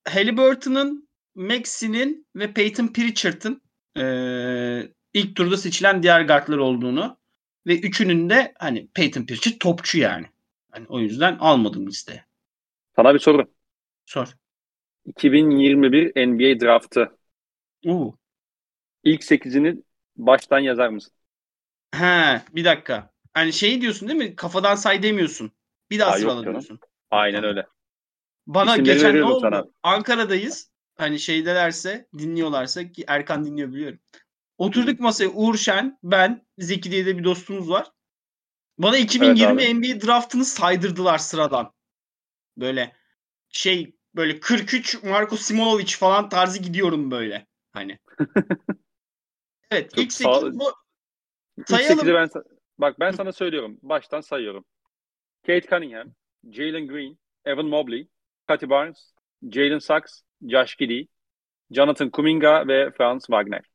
Halliburton'ın, Maxi'nin ve Peyton Pritchard'ın eee, ilk turda seçilen diğer guardlar olduğunu ve üçünün de hani Peyton Pritchard topçu yani. Hani o yüzden almadım listeye. sana bir soru. Sor. 2021 NBA draftı. Oo. İlk 8'ini baştan yazar mısın? He, bir dakika. Hani şey diyorsun değil mi? Kafadan say demiyorsun. Bir daha sırala diyorsun. Aynen Tamam. öyle. Bana İsimleri geçen ne oldu? sana. Ankara'dayız. Hani şeydelerse, dinliyorlarsa ki Erkan dinliyor biliyorum. Oturduk masaya Uğur Şen, ben, Zeki diye de bir dostumuz var. Bana 2020 Evet NBA draftını saydırdılar sıradan. Böyle şey böyle 43 Marko Simonovic falan tarzı gidiyorum böyle. Hani. (laughs) evet Çok ilk sağ- 8 bu Sayalım. 8'i ben bak ben sana söylüyorum. Baştan sayıyorum. Kate Cunningham, Jalen Green, Evan Mobley, Scotty Barnes, Jalen Sachs, Josh Giddey, Jonathan Kuminga ve Franz Wagner.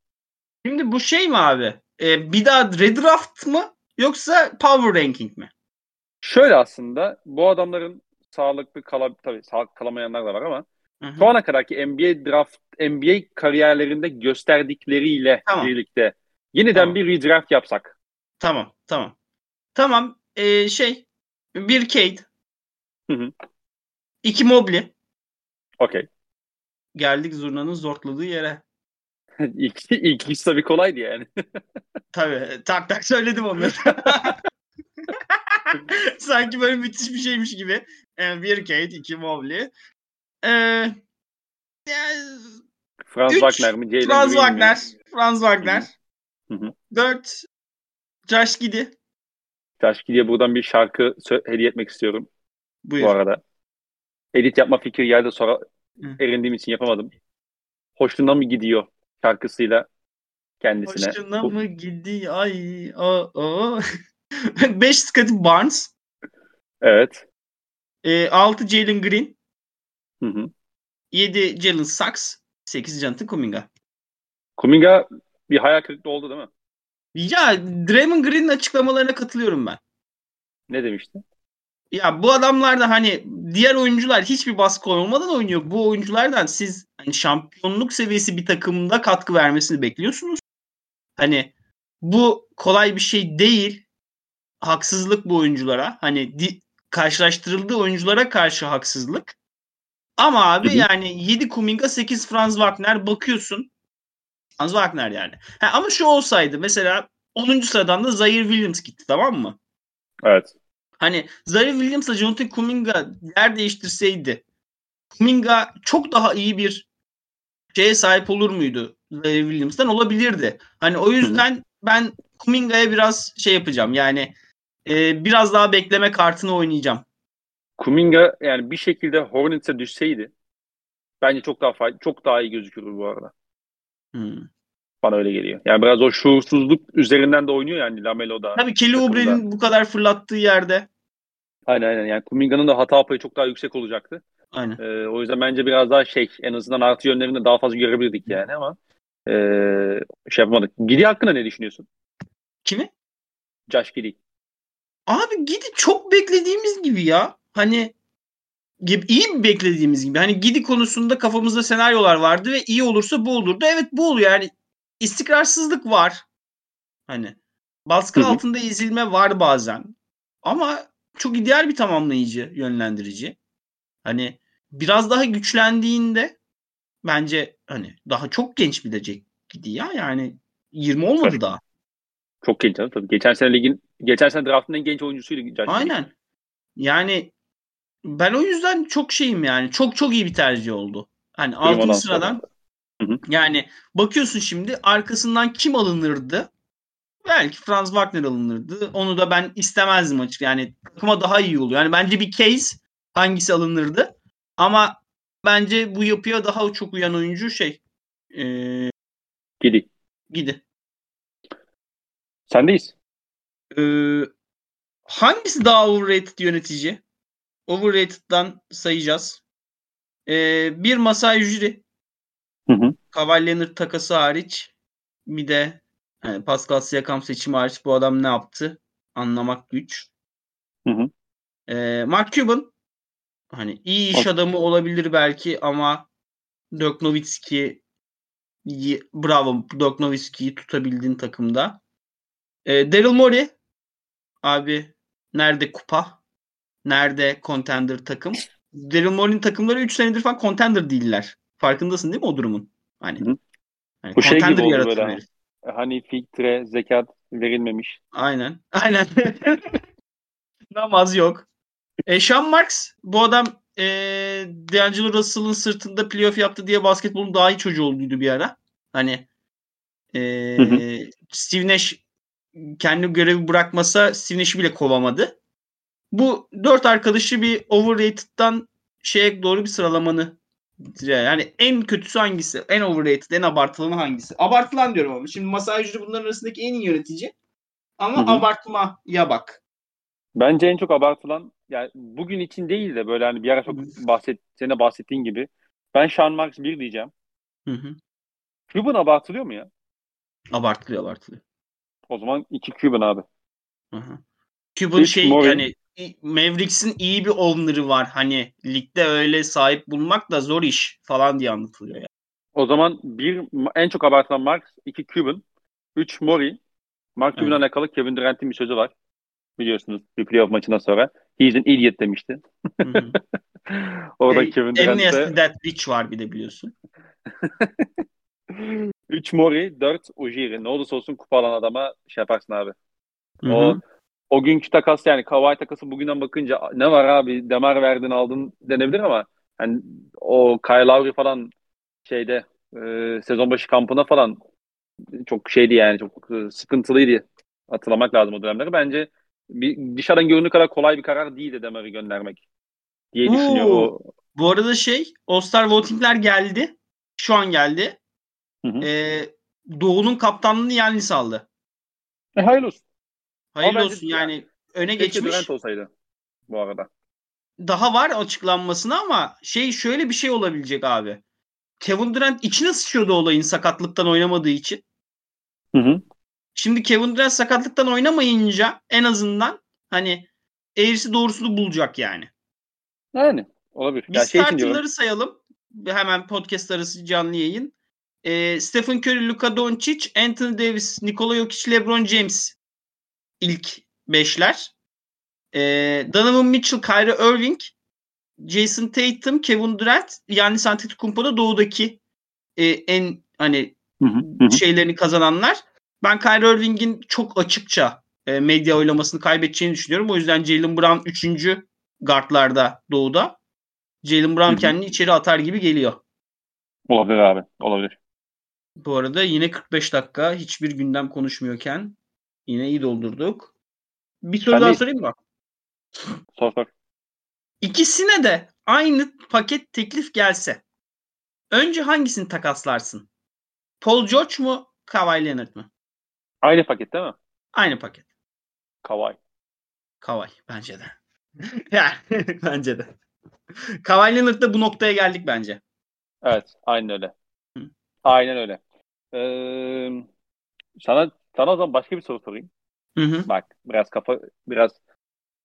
Şimdi bu şey mi abi? Ee, bir daha redraft mı yoksa power ranking mi? Şöyle aslında bu adamların sağlıklı kala, tabii sağlıklı kalamayanlar da var ama Hı hı. şu ana kadarki NBA draft NBA kariyerlerinde gösterdikleriyle Tamam. birlikte yeniden Tamam. bir redraft yapsak. Tamam, tamam. Tamam, ee, şey, bir Cade, Hı hı. iki Mobley. Okey. Geldik zurnanın zortladığı yere. (laughs) ilk, ilk iş tabii kolaydı yani. (laughs) Tabii, tak tak söyledim onları. (laughs) Sanki böyle müthiş bir şeymiş gibi. Ee, bir Cade, iki Mobley. Ee, yani, Franz Üç, Wagner mi? Jalen Franz Green mi? Wagner. Franz Wagner. Hı hı. 4. Josh Giddy. Taşki diye buradan bir şarkı hediye etmek istiyorum Buyur. bu arada. Edit yapma fikri geldi sonra Hı. erindiğim için yapamadım. Hoşluğuna mı gidiyor şarkısıyla kendisine. Hoşuna Bu- mı gidiyor? Ay, o, o. (laughs) 5 Scottie Barnes. Evet. E, 6 Jalen Green. Hı hı. 7 Jalen Sachs. 8 Jonathan Kuminga. Kuminga bir hayal kırıklığı oldu değil mi? Ya Draymond Green'in açıklamalarına katılıyorum ben. Ne demişti? Ya bu adamlar da hani diğer oyuncular hiçbir baskı olmadan oynuyor. Bu oyunculardan siz hani şampiyonluk seviyesi bir takımda katkı vermesini bekliyorsunuz. Hani bu kolay bir şey değil. Haksızlık bu oyunculara. Hani di- karşılaştırıldığı oyunculara karşı haksızlık. Ama abi Hı hı. yani 7 Kuminga 8 Franz Wagner bakıyorsun. Franz Wagner yani. Ha, ama şu olsaydı mesela 10. sıradan da Zaire Williams gitti tamam mı? Evet. Hani Zaire Williams'la Jonathan Kuminga yer değiştirseydi Kuminga çok daha iyi bir şeye sahip olur muydu Zaire Williams'tan? Olabilirdi. Hani o yüzden ben Kuminga'ya biraz şey yapacağım. Yani e, biraz daha bekleme kartını oynayacağım. Kuminga yani bir şekilde Hornets'e düşseydi bence çok daha çok daha iyi gözükürdü bu arada. Hmm. Bana öyle geliyor. Yani biraz o şuursuzluk üzerinden de oynuyor yani Lamelo'da. Tabii Kelly. Oubre'nin bu kadar fırlattığı yerde. Aynen aynen. Yani Kuminga'nın da hata payı çok daha yüksek olacaktı. Aynen. Ee, o yüzden bence biraz daha şey en azından artı yönlerini daha fazla görebilirdik yani ama ee, şey yapamadık. Gidi hakkında ne düşünüyorsun? Kimi? Josh Giddy. Abi Gidi çok beklediğimiz gibi ya. Hani gibi- iyi mi beklediğimiz gibi? Hani Gidi konusunda kafamızda senaryolar vardı ve iyi olursa bu olurdu. Evet bu oluyor yani istikrarsızlık var. Hani baskı Hı hı. altında ezilme var bazen. Ama çok ideal bir tamamlayıcı, yönlendirici. Hani biraz daha güçlendiğinde bence hani daha çok genç bilecek ya. Yani 20 olmadı Tabii. daha. Çok genç canım tabii. Geçen sene ligin geçen sene draftın en genç oyuncusuydu Josh. Aynen. Yani ben o yüzden çok şeyim yani. Çok çok iyi bir tercih oldu. Hani Primadan 6. sonra. sıradan yani bakıyorsun şimdi arkasından kim alınırdı? Belki Franz Wagner alınırdı. Onu da ben istemezdim açık. Yani takıma daha iyi oluyor. Yani bence bir case hangisi alınırdı? Ama bence bu yapıya daha çok uyan oyuncu şey ee, Giddy. Gidi. Sendeyiz. Ee, hangisi daha overrated yönetici? Overrated'dan sayacağız. Ee, bir Masai Ujiri. Hı hı. Kawhi Leonard takası hariç. Bir de yani Pascal Siakam seçimi hariç bu adam ne yaptı? Anlamak güç. Hı hı. Ee, Mark Cuban hani iyi iş adamı olabilir belki ama Dirk Nowitzki bravo Dirk Nowitzki'yi tutabildiğin takımda. Ee, Daryl Morey abi nerede kupa? Nerede contender takım? Daryl Morey'nin takımları 3 senedir falan contender değiller. Farkındasın değil mi o durumun? Hani, Hı hani Bu şey gibi oldu böyle. herif. Hani filtre, zekat verilmemiş. Aynen. (laughs) Aynen. Namaz yok. E, Sean Marks bu adam e, D'Angelo Russell'ın sırtında playoff yaptı diye basketbolun daha iyi çocuğu olduydu bir ara. Hani e, Hı hı. Steve Nash kendi görevi bırakmasa Steve Nash'i bile kovamadı. Bu dört arkadaşı bir overrated'dan şeye doğru bir sıralamanı yani en kötüsü hangisi? En overrated, en abartılanı hangisi? Abartılan diyorum ama. Şimdi Masai Ujiri bunların arasındaki en iyi yönetici. Ama Hı hı. abartmaya bak. Bence en çok abartılan yani bugün için değil de böyle hani bir ara çok bahset, senin de bahsettiğin gibi ben Sean Marks 1 diyeceğim. Hı hı. Cuban abartılıyor mu ya? Abartılıyor abartılıyor. O zaman 2 Cuban abi. Hı hı. Cuban Üç şey Morey. yani Mavericks'in iyi bir owner'ı var. Hani ligde öyle sahip bulmak da zor iş falan diye anlatılıyor. Yani. O zaman bir en çok abartılan Mark, iki Cuban, üç Mori. Mark Cuban'la Evet. alakalı Kevin Durant'in bir sözü var. Biliyorsunuz bir playoff maçından sonra. He's an idiot demişti. (laughs) Orada E, Kevin Amnesty Durant'e That Bitch var bir de biliyorsun. (laughs) 3 Mori, 4 Ujiri. Ne olursa olsun kupa alan adama şey yaparsın abi. O o günkü takas yani Kawhi takası bugünden bakınca ne var abi Demar verdin aldın denebilir ama hani o Kyle Lowry falan şeyde e, sezon başı kampına falan çok şeydi yani çok e, sıkıntılıydı. Hatırlamak lazım o dönemleri. Bence bir, dışarıdan göründüğü kadar kolay bir karar değildi Demar'ı göndermek diye düşünüyor o. Bu arada şey All-Star votingler geldi. Şu an geldi. Hı hı. Ee, Doğu'nun kaptanlığını Yannis aldı. E, hayırlı olsun. Hayırlı olsun yani öne Keşke geçmiş. Durant olsaydı bu arada. Daha var açıklanmasına ama şey şöyle bir şey olabilecek abi. Kevin Durant içine sıçıyordu olayın sakatlıktan oynamadığı için. Hı hı. Şimdi Kevin Durant sakatlıktan oynamayınca en azından hani eğrisi doğrusunu bulacak yani. Yani olabilir. Biz Ya şey sayalım. Hemen podcast arası canlı yayın. Ee, Stephen Curry, Luka Doncic, Anthony Davis, Nikola Jokic, LeBron James ilk beşler. Ee, Donovan Mitchell, Kyrie Irving, Jason Tatum, Kevin Durant, Giannis Antetokounmpo da doğudaki e, en hani Hı hı. Hı hı. şeylerini kazananlar. Ben Kyrie Irving'in çok açıkça e, medya oylamasını kaybedeceğini düşünüyorum. O yüzden Jalen Brown 3. guardlarda doğuda. Jalen Brown kendini içeri atar gibi geliyor. Olabilir abi. Olabilir. Bu arada yine 45 dakika hiçbir gündem konuşmuyorken yine iyi doldurduk. Bir soru Sen daha değil. sorayım mı? Sor sor. İkisine de aynı paket teklif gelse önce hangisini takaslarsın? Paul George mu Kawhi Leonard mı? Aynı paket değil mi? Aynı paket. Kawhi. Kawhi bence de. (laughs) yani bence de. Kawhi Leonard'da bu noktaya geldik bence. Evet. Aynen öyle. Hı. Aynen öyle. Ee, sana, sana o zaman başka bir soru sorayım. Hı hı. Bak biraz kafa biraz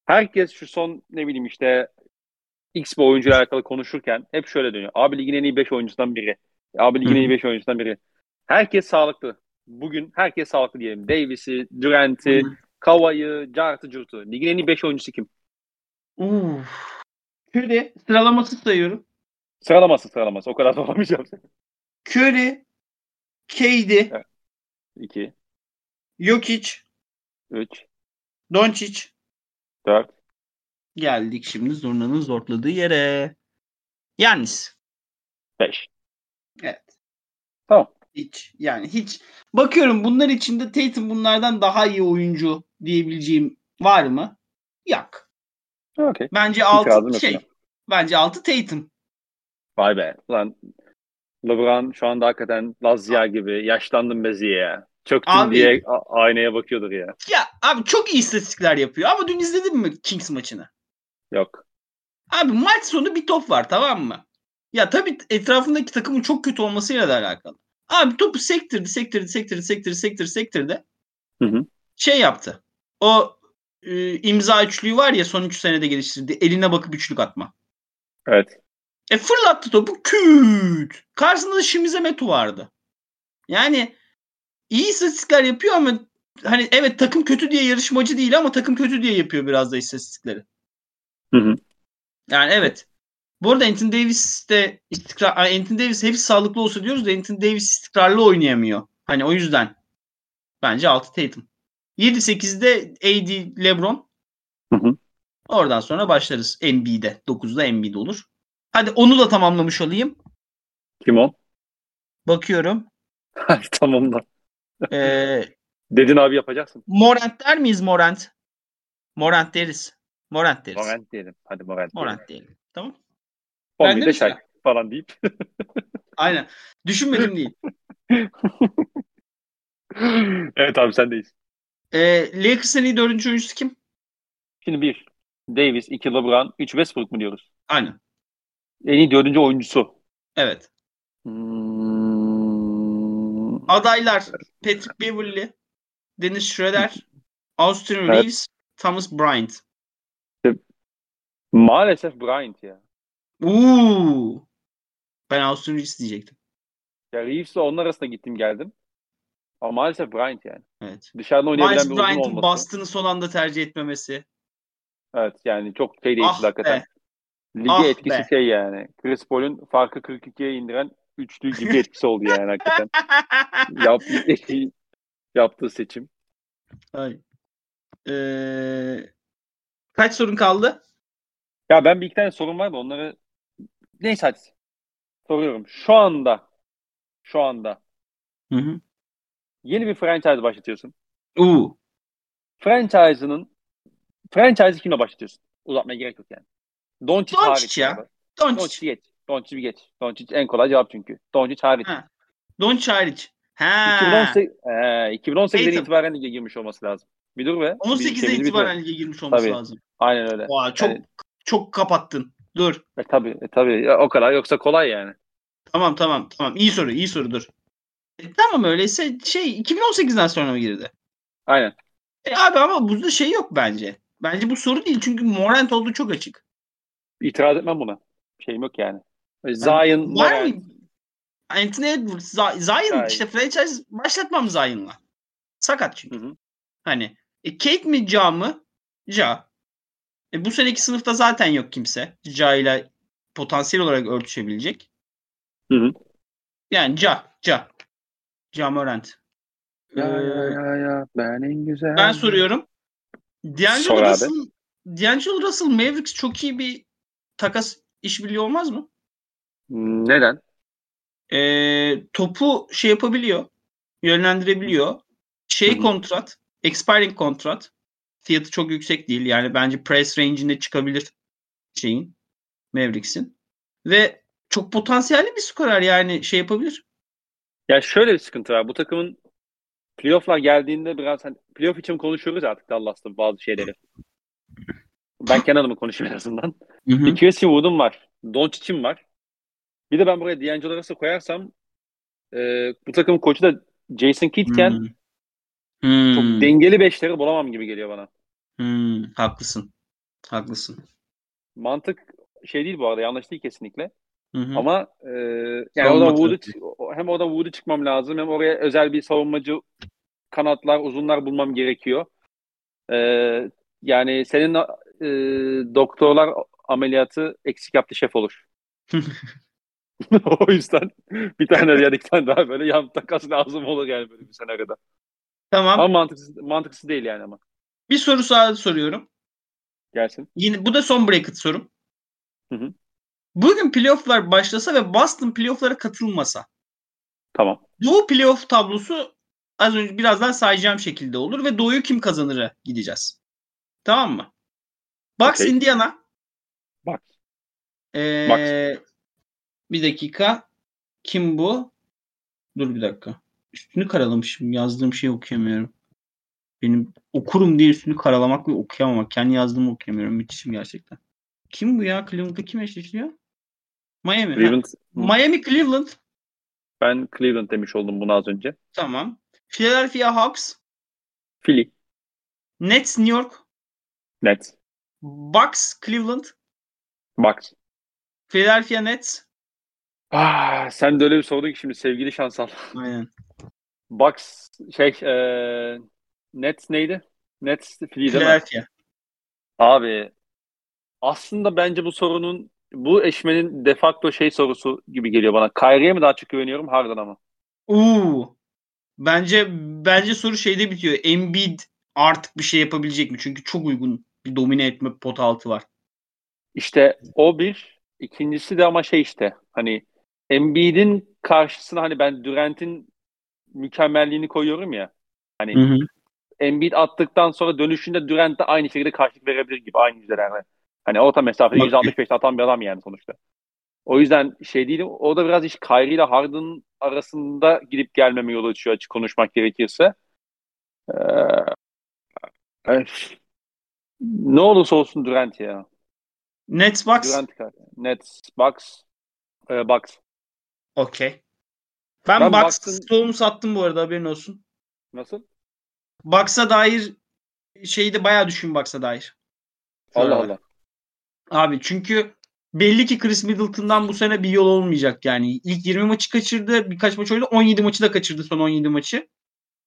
herkes şu son ne bileyim işte X bir oyuncuyla alakalı konuşurken hep şöyle dönüyor. Abi ligin en iyi 5 oyuncusundan biri. Abi ligin en iyi 5 oyuncusundan biri. Herkes sağlıklı. Bugün herkes sağlıklı diyelim. Davis'i, Durant'i, Kawhi'yi, Jart'ı, Curt'u. Ligin en iyi 5 oyuncusu kim? Uf. Curry sıralaması sayıyorum. Sıralaması sıralaması. O kadar (laughs) zorlamayacağım seni. Curry, KD, Evet. 2, Jokic, 3, Doncic. 4, Geldik şimdi zurnanın zortladığı yere. Yannis. 5. Evet. Tamam. Hiç. Yani hiç. Bakıyorum bunlar içinde Tatum bunlardan daha iyi oyuncu diyebileceğim var mı? Yok. Okey. Bence İtirazım 6 yok şey. buna. Bence 6 Tatum. Vay be. Ulan LeBron şu anda hakikaten Lazia gibi. Yaşlandım be Ziya ya. Çöktüm Abi- diye a- aynaya bakıyordur ya. Ya abi çok iyi istatistikler yapıyor ama dün izledin mi Kings maçını? Yok. Abi maç sonu bir top var tamam mı? Ya tabii etrafındaki takımın çok kötü olmasıyla da alakalı. Abi topu sektirdi, sektirdi, sektirdi, sektirdi, sektirdi, sektirdi. Hı hı. Şey yaptı. O e, imza üçlüğü var ya son 3 senede geliştirdi. Eline bakıp üçlük atma. Evet. E fırlattı topu küt. Karşısında da Shimize Metu vardı. Yani iyi istatistikler yapıyor ama hani evet takım kötü diye yarışmacı değil ama takım kötü diye yapıyor biraz da istatistikleri. Hı hı. Yani evet. Bu arada Anthony Davis de istikrar Anthony Davis hepsi sağlıklı olsa diyoruz da Anthony Davis istikrarlı oynayamıyor. Hani o yüzden bence 6 Tatum. 7-8'de AD LeBron. Hı hı. Oradan sonra başlarız Embiid'e. 9'da Embiid olur. Hadi onu da tamamlamış olayım. Kim o? Bakıyorum. (laughs) tamam da. Ee, (laughs) Dedin abi yapacaksın. Morant der miyiz Morant? Morant deriz. Morant deriz. Morant, Morant diyelim. Hadi Morant. diyelim. diyelim. Tamam. 11'de Bende mi çay falan deyip. (laughs) Aynen. Düşünmedim değil. (laughs) evet abi sendeyiz. Ee, Lakers'ın iyi dördüncü oyuncusu kim? Şimdi bir. Davis, iki LeBron, üç Westbrook mu diyoruz? Aynen. En iyi dördüncü oyuncusu. Evet. Hmm. Adaylar Patrick Beverly, Dennis Schroeder, Austin Evet. Reeves, Thomas Bryant. Maalesef Bryant ya. Uuu. Ben Reeves diyecektim. Ya Reeves'le onun arasında gittim geldim. Ama maalesef Bryant yani. Evet. Dışarıdan oynayabilen Miles bir uzun Bryant'ın olması. Boston'ı son anda tercih etmemesi. Evet yani çok şey değişti Ah hakikaten. be. Lige Ah etkisi be. şey yani. Chris Paul'un farkı 42'ye indiren üçlü gibi etkisi oldu yani hakikaten. (laughs) Yaptığı, (laughs) yaptığı seçim. Ay. Ee, kaç sorun kaldı? Ya ben bir iki tane sorum var da onları neyse hadi. Soruyorum. Şu anda şu anda Hı hı. yeni bir franchise başlatıyorsun. Uuu. Franchise'ının franchise'ı kimle başlatıyorsun? Uzatmaya gerek yok yani. Doncic hariç. ya. Doncic. Doncic geç. Doncic geç. Doncic en kolay cevap çünkü. Doncic hariç. Ha. Doncic hariç. Ha. 2018, ee, 2018'den Tatum. itibaren lige girmiş olması lazım. Bir dur be. Bir 18'de şeyimizi itibaren bitir. lige girmiş olması Tabii. lazım. Aynen öyle. Vay, çok Yani- çok kapattın. Dur. E, tabii, e, tabii. Ya, o kadar. Yoksa kolay yani. Tamam tamam tamam. İyi soru iyi soru dur. E, tamam öyleyse şey 2018'den sonra mı girdi? Aynen. E, abi ama burada şey yok bence. Bence bu soru değil çünkü Morant olduğu çok açık. İtiraz etmem buna. Şeyim yok yani. Zion, Var Morant. mı? Anthony Edwards, Z- Zion Zion. işte franchise başlatmam Zion'la. Sakat çünkü. Hı hı. Hani e, Kate mi Ja mı? Ja. E, bu seneki sınıfta zaten yok kimse. Ja ile potansiyel olarak örtüşebilecek. Hı hı. Yani Ja. Ja. Ja Morant. Ya, Ee, ya, ya, ya, ben en güzel. Ben soruyorum. Sor D'Angelo abi. Russell, D'Angelo Russell Mavericks çok iyi bir takas işbirliği olmaz mı? Neden? Ee, topu şey yapabiliyor. Yönlendirebiliyor. Şey Hı hı. kontrat. Expiring kontrat. Fiyatı çok yüksek değil. Yani bence price range'inde çıkabilir şeyin. Mavericks'in. Ve çok potansiyelli bir skorer yani şey yapabilir. Ya şöyle bir sıkıntı var. Bu takımın playoff'lar geldiğinde biraz hani playoff için konuşuyoruz artık Dallas'ta bazı şeyleri. Ben Kenan'ımı konuşayım en azından. Bir Christian Wood'um var. Doncic'im var. Bir de ben buraya D'Angelo Russell koyarsam e, bu takımın koçu da Jason Kidd'ken Hmm. Hmm. çok dengeli beşleri bulamam gibi geliyor bana. Hmm. Haklısın. Haklısın. Mantık şey değil bu arada yanlış değil kesinlikle. Hı hı. Ama e, yani oradan Wood'u hem oradan Wood'u çıkmam lazım hem oraya özel bir savunmacı kanatlar, uzunlar bulmam gerekiyor. E, yani senin e, doktorlar ameliyatı eksik yaptı şef olur. (laughs) (laughs) o yüzden bir tane ya da iki tane daha böyle yan takas lazım olur yani böyle bir senaryoda. Tamam. Ama mantıksız, mantıksız değil yani ama. Bir soru daha soruyorum. Gelsin. Yine bu da son bracket sorum. Hı hı. Bugün playoff'lar başlasa ve Boston playoff'lara katılmasa. Tamam. Doğu playoff tablosu az önce birazdan sayacağım şekilde olur ve Doğu'yu kim kazanır'a gideceğiz. Tamam mı? Bucks Okey. Indiana. Bak. Ee, Bucks. bir dakika. Kim bu? Dur bir dakika. Üstünü karalamışım. Yazdığım şeyi okuyamıyorum. Benim okurum diye üstünü karalamak ve okuyamamak. Kendi yazdığımı okuyamıyorum. Müthişim gerçekten. Kim bu ya? Cleveland'da kim eşleşiyor? Miami. Cleveland, Miami Cleveland. ben Cleveland demiş oldum bunu az önce. Tamam. Philadelphia Hawks. Philly, Nets New York. Nets, Bucks Cleveland. Bucks. Philadelphia Nets. Ah, sen de öyle bir sordun ki şimdi sevgili Şansal. Aynen. Bucks şey e, Nets neydi? Nets Philly değil mi? Philadelphia. Abi aslında bence bu sorunun bu eşmenin de facto şey sorusu gibi geliyor bana. Kyrie'ye mi daha çok güveniyorum Harden'a mı? Uuu. Bence bence soru şeyde bitiyor. Embiid artık bir şey yapabilecek mi? Çünkü çok uygun bir domine etme pot altı var. İşte o bir. İkincisi de ama şey işte hani Embiid'in karşısına hani ben Durant'in mükemmelliğini koyuyorum ya. Hani hı. Embiid attıktan sonra dönüşünde Durant de aynı şekilde karşılık verebilir gibi aynı yüzdelerle. Hani orta mesafede Bak- 165 atan bir adam yani sonuçta. O yüzden şey değil o da biraz iş Kyrie ile Harden arasında gidip gelmeme yol açıyor açık konuşmak gerekirse. Ee, ne olursa olsun Durant ya. Nets Bucks. Durant, Nets, Bucks, e, Bucks. Okey. Ben, Ben Bucks stoğumu sattım bu arada haberin olsun. Nasıl? Bucks'a dair şeyi de bayağı düşün Bucks'a dair. Allah. Allah. Abi çünkü belli ki Chris Middleton'dan bu sene bir yol olmayacak yani. İlk 20 maçı kaçırdı. Birkaç maç oynadı. 17 maçı da kaçırdı son 17 maçı.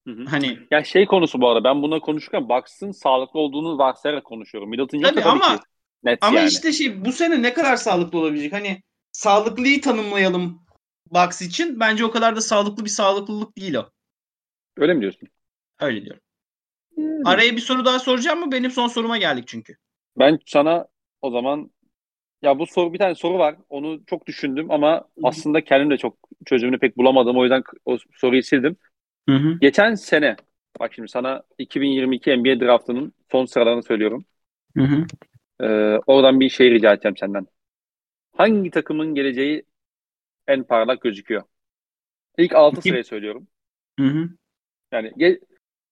Hı hı. Hani Ya şey konusu bu arada ben buna konuşurken Bucks'ın sağlıklı olduğunu varsayarak konuşuyorum. Middleton yok Tabii tabii ama- ki. Net ama yani. işte şey bu sene ne kadar sağlıklı olabilecek? Hani sağlıklıyı tanımlayalım Bucks için. Bence o kadar da sağlıklı bir sağlıklılık değil o. Öyle mi diyorsun? Öyle diyorum. Araya bir soru daha soracağım mı? Benim son soruma geldik çünkü. Ben sana o zaman ya bu soru bir tane soru var. Onu çok düşündüm ama aslında kendim de çok çözümünü pek bulamadım. O yüzden o soruyu sildim. Hı hı. Geçen sene bak şimdi sana 2022 NBA draftının son sıralarını söylüyorum. Hı hı. Ee, oradan bir şey rica edeceğim senden. Hangi takımın geleceği en parlak gözüküyor? İlk 6 Kim? sırayı söylüyorum. Hı hı. Yani ge-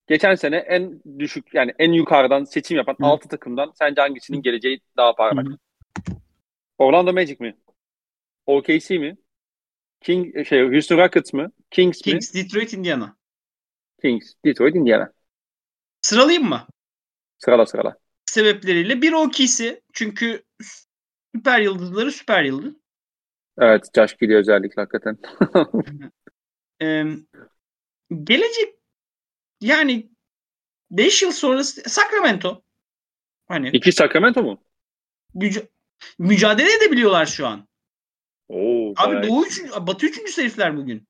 geçen sene en düşük yani en yukarıdan seçim yapan Hı. 6 takımdan sence hangisinin geleceği daha parlak? Hı hı. Orlando Magic mi? OKC mi? King şey Houston Rockets mı? Kings, mi? Kings, Detroit, Indiana. Kings, Detroit, Indiana. Sıralayayım mı? Sırala sırala. Sebepleriyle. Bir OKC. Çünkü süper yıldızları süper yıldız. Evet, Josh Giddey özellikle hakikaten. (laughs) Ee, gelecek yani 5 yıl sonrası Sacramento. Hani İki Sacramento mu? müca- mücadele edebiliyorlar şu an. Oo, Abi bayağı- Doğu üçüncü, Batı üçüncü herifler bugün.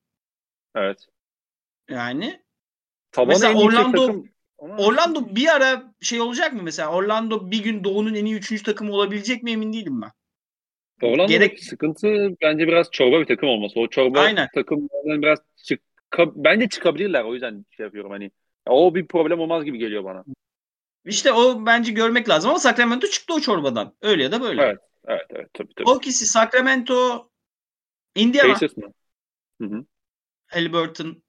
Evet. Yani Tabanı Mesela Orlando- takım. Orlando bir ara şey olacak mı mesela? Orlando bir gün Doğu'nun en iyi üçüncü takımı olabilecek mi emin değilim ben. Orlando'daki gerek- sıkıntı bence biraz çorba bir takım olması. O çorba Aynen. takımlardan biraz çıka- bence çıkabilirler. O yüzden şey yapıyorum hani. O bir problem olmaz gibi geliyor bana. İşte o bence görmek lazım ama Sacramento çıktı o çorbadan. Öyle ya da böyle. Evet. Evet evet tabii tabii. O ikisi Sacramento, Indiana, Pacers? Hı hı. Halliburton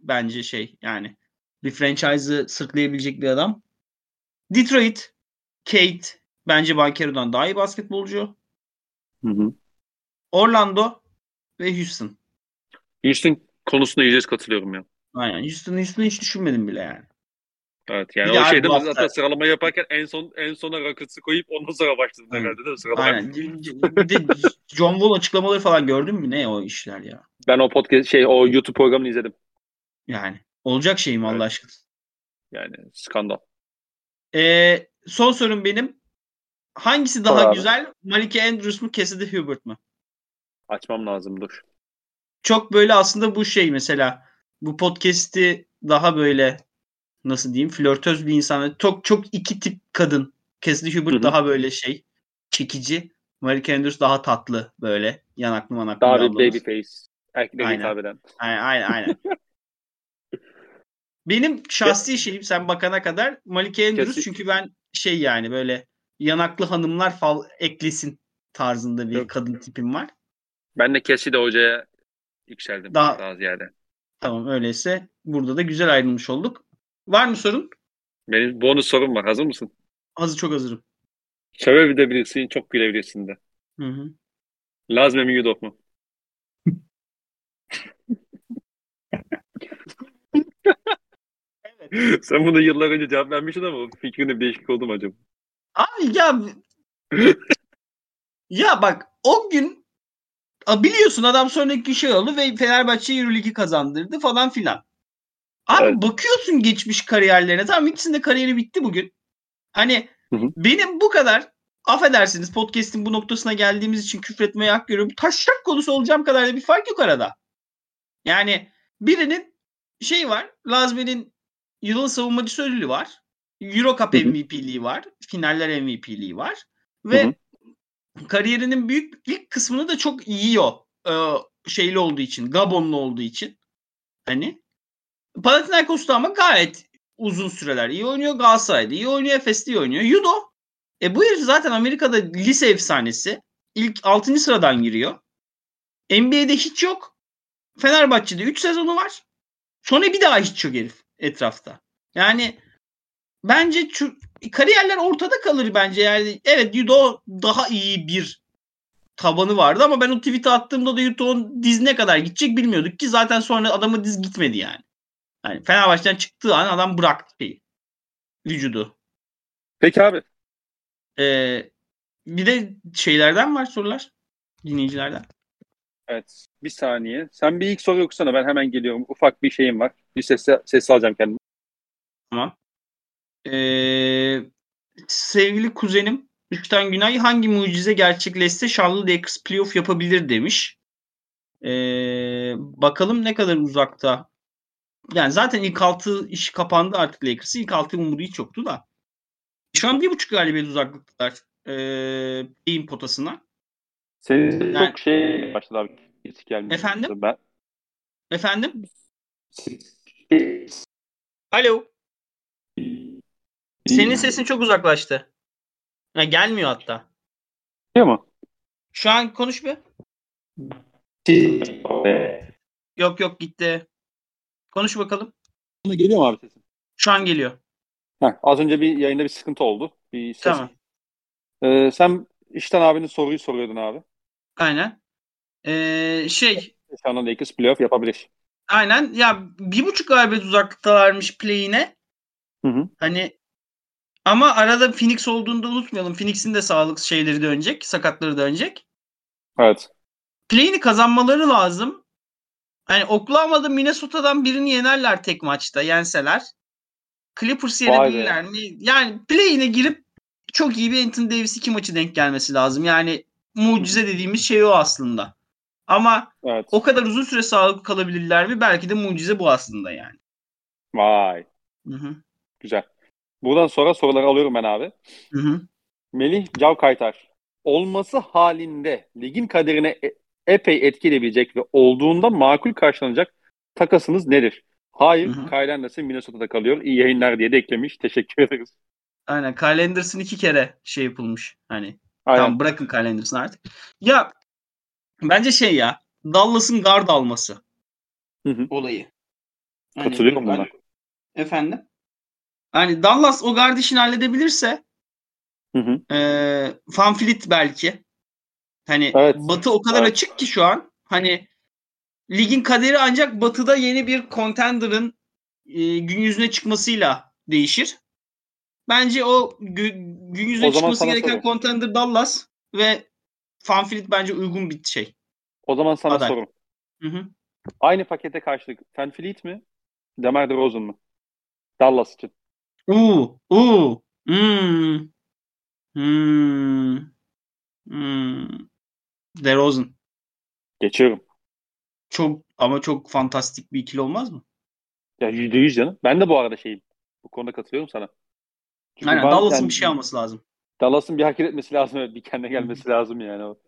bence şey yani bir franchise'ı sırtlayabilecek bir adam. Detroit, Kate bence Bankero'dan daha iyi basketbolcu. Hı hı. Orlando ve Houston. Houston konusunda yüzde katılıyorum ya. Aynen. Houston, Houston'ı hiç düşünmedim bile yani. Evet yani Bir o şeyde hafta- zaten sıralama yaparken en son en sona Rockets'ı koyup ondan sonra başladım Hı. herhalde değil mi sıralama? Aynen. Bir de John Wall açıklamaları falan gördün mü? Ne o işler ya? Ben o podcast şey o YouTube programını izledim. Yani. Olacak şey mi Allah Evet. aşkına? Yani skandal. Ee, son sorum benim. Hangisi Sor daha abi. güzel? Malike Andrews mu Cassidy Hubert mı? Açmam lazım dur. Çok böyle aslında bu şey mesela bu podcast'i daha böyle nasıl diyeyim flörtöz bir insan. Çok çok iki tip kadın. Cassidy Hubert Hı hı. daha böyle şey çekici. Malike Andrews daha tatlı böyle yanaklı manaklı Daha bir ablamız. babyface. Erkeklere Aynen. hitap eden. Aynen aynen. aynen. (laughs) Benim şahsi şeyim sen bakana kadar Malike Andrews Kesin- çünkü ben şey yani böyle yanaklı hanımlar fal eklesin tarzında bir Yok. kadın tipim var. Ben de Cassidy hocaya yükseldim. Daha- Daha, ziyade. Tamam öyleyse burada da güzel ayrılmış olduk. Var mı sorun? Benim bonus sorum var. Hazır mısın? Hazır çok hazırım. Sevebilirsin, çok gülebilirsin de. Hı hı. Lazme mi Yudok mu? (laughs) Evet. Sen bunu yıllar önce cevap vermiştin ama fikrinde bir değişiklik oldu mu acaba? Abi ya ya bak o gün biliyorsun adam sonraki şey oldu ve Fenerbahçe Euroleague'i kazandırdı falan filan. Abi Evet. bakıyorsun geçmiş kariyerlerine. Tamam ikisinin de kariyeri bitti bugün. Hani Hı hı. benim bu kadar affedersiniz podcast'in bu noktasına geldiğimiz için küfretmeye hak görüyorum. Taşak konusu olacağım kadar da bir fark yok arada. Yani birinin şey var. Lazme'nin yılın savunmacısı ödülü var. Euro Cup Hı hı. MVP'liği var. Finaller MVP'liği var. Ve Hı kariyerinin büyük ilk kısmını da çok yiyor. Ee, şeyli olduğu için. Gabonlu olduğu için. Hani. Panathinaikos'ta ama gayet uzun süreler iyi oynuyor. Galatasaray'da iyi oynuyor. Efes'te iyi oynuyor. Yudo. E bu herif zaten Amerika'da lise efsanesi. İlk 6. sıradan giriyor. NBA'de hiç yok. Fenerbahçe'de 3 sezonu var. Sonra bir daha hiç yok herif etrafta. Yani bence kariyerler ortada kalır bence. Yani evet Yudo daha iyi bir tabanı vardı ama ben o tweet'i attığımda da Yudo'nun diz ne kadar gidecek bilmiyorduk ki zaten sonra adamın diz gitmedi yani. Yani Fenerbahçe'den çıktığı an adam bıraktı şeyi. Vücudu. Peki abi. Ee, bir de şeylerden var sorular. Dinleyicilerden. Evet. Bir saniye. Sen bir ilk soru okusana. Ben hemen geliyorum. Ufak bir şeyim var. Bir ses, ses alacağım kendime. Tamam. Ee, sevgili kuzenim Üçten Günay hangi mucize gerçekleşse Charlotte Lakers playoff yapabilir demiş. Ee, bakalım ne kadar uzakta. Yani zaten ilk altı iş kapandı artık Lakers'ın. İlk altı umudu hiç yoktu da. Şu an bir buçuk galibiyet uzaklıktalar. Ee, beyin potasına. Senin Yani- çok şey başladı abi. Hiç gelmiyor. Efendim? Ben... Efendim? Alo. Senin sesin çok uzaklaştı. Ha, gelmiyor hatta. Geliyor mu? Şu an konuş bir. Yok yok gitti. Konuş bakalım. Geliyor mu abi sesin? Şu an geliyor. Heh, az önce bir yayında bir sıkıntı oldu. Bir ses. Tamam. Ee, sen işten abinin soruyu soruyordun abi. Aynen. Ee, şey Charlotte Lakers playoff yapabilir. aynen ya bir buçuk galibiyet uzaklıktalarmış play'ine. Hı hı. Hani ama arada Phoenix olduğunu da unutmayalım. Phoenix'in de sağlık şeyleri dönecek. Sakatları dönecek. Evet. Play'ini kazanmaları lazım. Hani Oklahoma'da Minnesota'dan birini yenerler tek maçta yenseler. Clippers yenebilirler mi? Yani play'ine girip çok iyi bir Anthony Davis iki maçı denk gelmesi lazım. Yani mucize dediğimiz şey o aslında. Ama Evet. o kadar uzun süre sağlıklı kalabilirler mi? Belki de mucize bu aslında yani. Vay. Hı hı. Güzel. Buradan sonra soruları alıyorum ben abi. Hı hı. Melih Cavkaytar. Olması halinde ligin kaderine e- epey etkileyebilecek ve olduğunda makul karşılanacak takasınız nedir? Hayır, Hı hı. Kyle Anderson Minnesota'da kalıyor. İyi yayınlar diye de eklemiş. Teşekkür ederiz. Aynen. Kyle Anderson iki kere şey yapılmış. Hani Aynen. tamam bırakın Kyle Anderson artık. Ya bence şey ya Dallas'ın guard alması Hı hı. olayı. Hani Katılıyorum buna. Efendim? Hani Dallas o guard işini halledebilirse Hı hı. e, Van Fleet belki. Hani Evet. Batı o kadar Evet. açık ki şu an. Hani ligin kaderi ancak Batı'da yeni bir contender'ın e, gün yüzüne çıkmasıyla değişir. Bence o gü- gün yüzüne O çıkması gereken soru. contender Dallas ve Van Fleet bence uygun bir şey. O zaman sana Aday. sorum. Hı hı. Aynı pakete karşılık Van Fleet mi? Demar DeRozan mı? Dallas için. Uuu. Uuu. Hmm. Hmm. Hmm. DeRozan. Geçiyorum. Çok ama çok fantastik bir ikili olmaz mı? Ya yüzde yüz canım. Ben de bu arada şeyim. Bu konuda katılıyorum sana. Çünkü Aynen Dallas'ın yani bir şey alması lazım. Dallas'ın bir hareket etmesi lazım. Bir kendine gelmesi lazım yani. O,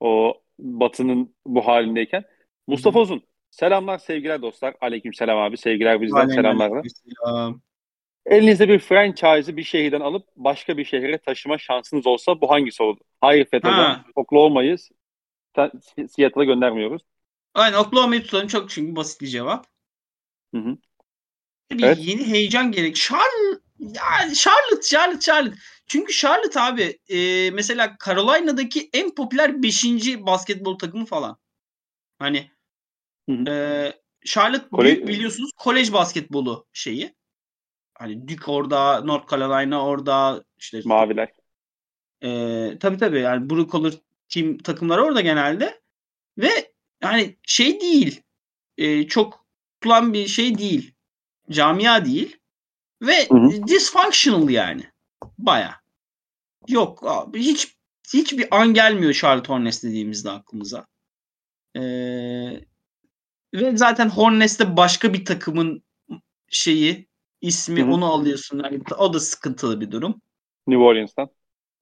o Batı'nın bu halindeyken. Mustafa Uzun. Selamlar sevgiler dostlar. Aleyküm selam abi. Sevgiler bizden selamlar. da. Selam. Elinizde bir franchise'ı bir şehirden alıp başka bir şehre taşıma şansınız olsa bu hangisi olur? Hayır Fetho'dan. Ha. Oklahoma'yı Sen- Seattle'a göndermiyoruz. Aynen Oklahoma'yı tutalım çok çünkü basit bir cevap. Hı hı. Bir Evet. yeni heyecan gerek. Charlotte, ya Charlotte, Charlotte, Charlotte. Çünkü Charlotte abi e, mesela Carolina'daki en popüler 5. basketbol takımı falan. Hani Hı hı. e, Charlotte Kole- biliyorsunuz kolej basketbolu şeyi. Hani Duke orada, North Carolina orada, işte Maviler. Ee, tabii tabii. Yani blue collar team takımları orada genelde. Ve yani şey değil e, çok tutulan bir şey değil camia değil. Ve Hı hı. dysfunctional yani baya. Yok abi hiç hiçbir an gelmiyor Charlotte Hornets dediğimizde aklımıza. Ee, ve zaten Hornets'te başka bir takımın şeyi ismi Hı hı. onu alıyorsun yani o da sıkıntılı bir durum New Orleans'tan.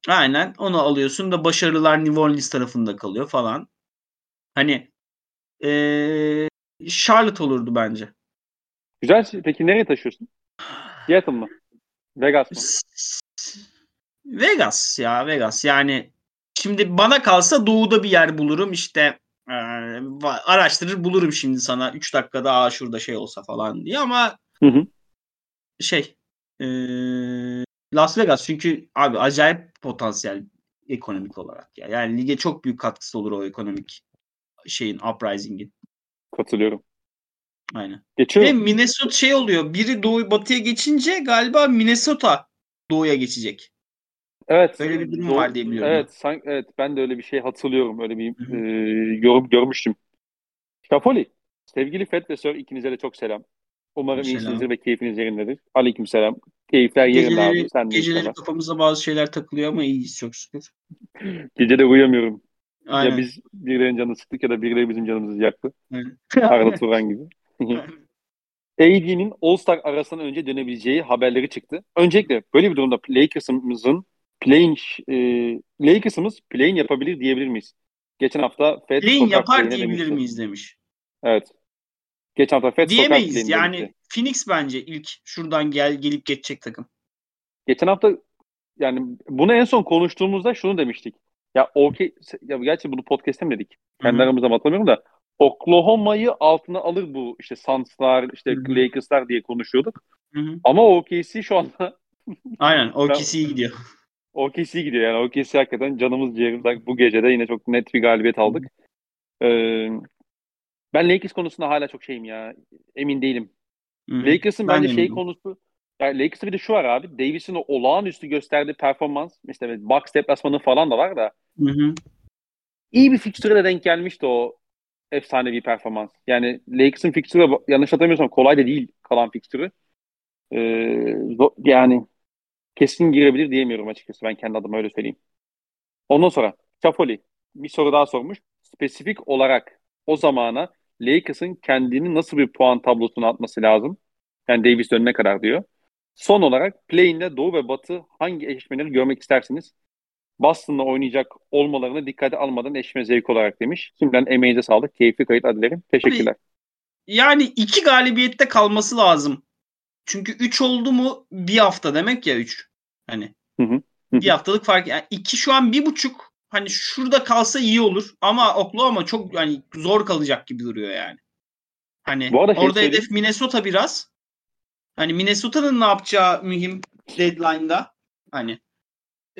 Aynen onu alıyorsun da başarılar New Orleans tarafında kalıyor falan. Hani eee Charlotte olurdu bence. Güzel. Peki nereye taşıyorsun? Seattle mı? Vegas mı? Vegas ya Vegas yani şimdi bana kalsa doğuda bir yer bulurum işte va- araştırır bulurum şimdi sana 3 dakikada aa şurada şey olsa falan diye ama Hı hı. Şey eee, Las Vegas çünkü abi acayip potansiyel ekonomik olarak ya. Yani lige çok büyük katkısı olur o ekonomik şeyin uprising'in. Katılıyorum. Aynen. Ve Geçiyorum. Minnesota şey oluyor. Biri doğu batıya geçince galiba Minnesota doğuya geçecek. Evet. Böyle bir durum doğru- var diye biliyorum. Evet, sanki, evet ben de öyle bir şey hatırlıyorum. Öyle bir e, yorum görmüştüm. Şafoli, sevgili Fed ve Sir ikinize de çok selam. Umarım Selam. iyisinizdir ve keyfiniz yerindedir. Aleyküm selam. Keyifler yerinde Geceleri, abi. Sen de geceleri inşallah. kafamıza bazı şeyler takılıyor ama iyiyiz çok şükür. Gece de uyuyamıyorum. Aynen. Ya biz birilerinin canını sıktık ya da birileri bizim canımızı yaktı. Arda (laughs) Turan gibi. AD'nin (laughs) All-Star arasından önce dönebileceği haberleri çıktı. Öncelikle böyle bir durumda Lakers'ımızın playing e, Lakers'ımız playing yapabilir diyebilir miyiz? Geçen hafta Fed Play'in sokak yapar diyebilir demişti. miyiz demiş. Evet. Geçen hafta Fed Diyemeyiz. Yani demişti. Phoenix bence ilk şuradan gel gelip geçecek takım. Geçen hafta yani bunu en son konuştuğumuzda şunu demiştik. Ya OK ya gerçi bunu podcast'te mi dedik? Kendi aramızda mı hatırlamıyorum da Oklahoma'yı altına alır bu işte Suns'lar, işte Hı hı. Lakers'lar diye konuşuyorduk. Hı hı. Ama OKC şu anda (laughs) Aynen. O Ben- ikisi iyi gidiyor. (laughs) OKC gidiyor yani. OKC hakikaten canımız ciğerimiz. Bu gece de yine çok net bir galibiyet aldık. Ee, ben Lakers konusunda hala çok şeyim ya. Emin değilim. Hı hı. Lakers'ın Ben bence şey konusu yani Lakers'ın bir de şu var abi. Davis'in o olağanüstü gösterdiği performans işte box deplasmanı falan da var da Hı hı. iyi bir fikstüre de denk gelmişti o efsanevi performans. Yani Lakers'ın fikstürü yanlış hatırlamıyorsam kolay da değil kalan fikstürü. Ee, yani kesin girebilir diyemiyorum açıkçası. Ben kendi adıma öyle söyleyeyim. Ondan sonra Çafoli bir soru daha sormuş. Spesifik olarak o zamana Lakers'ın kendini nasıl bir puan tablosuna atması lazım? Yani Davis dönene kadar diyor. Son olarak play'inde Doğu ve Batı hangi eşleşmeleri görmek istersiniz? Boston'la oynayacak olmalarını dikkate almadan eşleşme zevk olarak demiş. Şimdiden emeğinize sağlık. Keyifli kayıt dilerim. Teşekkürler. Yani iki galibiyette kalması lazım. Çünkü 3 oldu mu bir hafta demek ya 3. Hani Hı hı. Bir haftalık fark. Yani iki şu an bir buçuk. Hani şurada kalsa iyi olur. Ama Oklahoma çok yani zor kalacak gibi duruyor yani. Hani Bu arada şey orada söyleyeyim. hedef Minnesota biraz. Hani Minnesota'nın ne yapacağı mühim deadline'da. Hani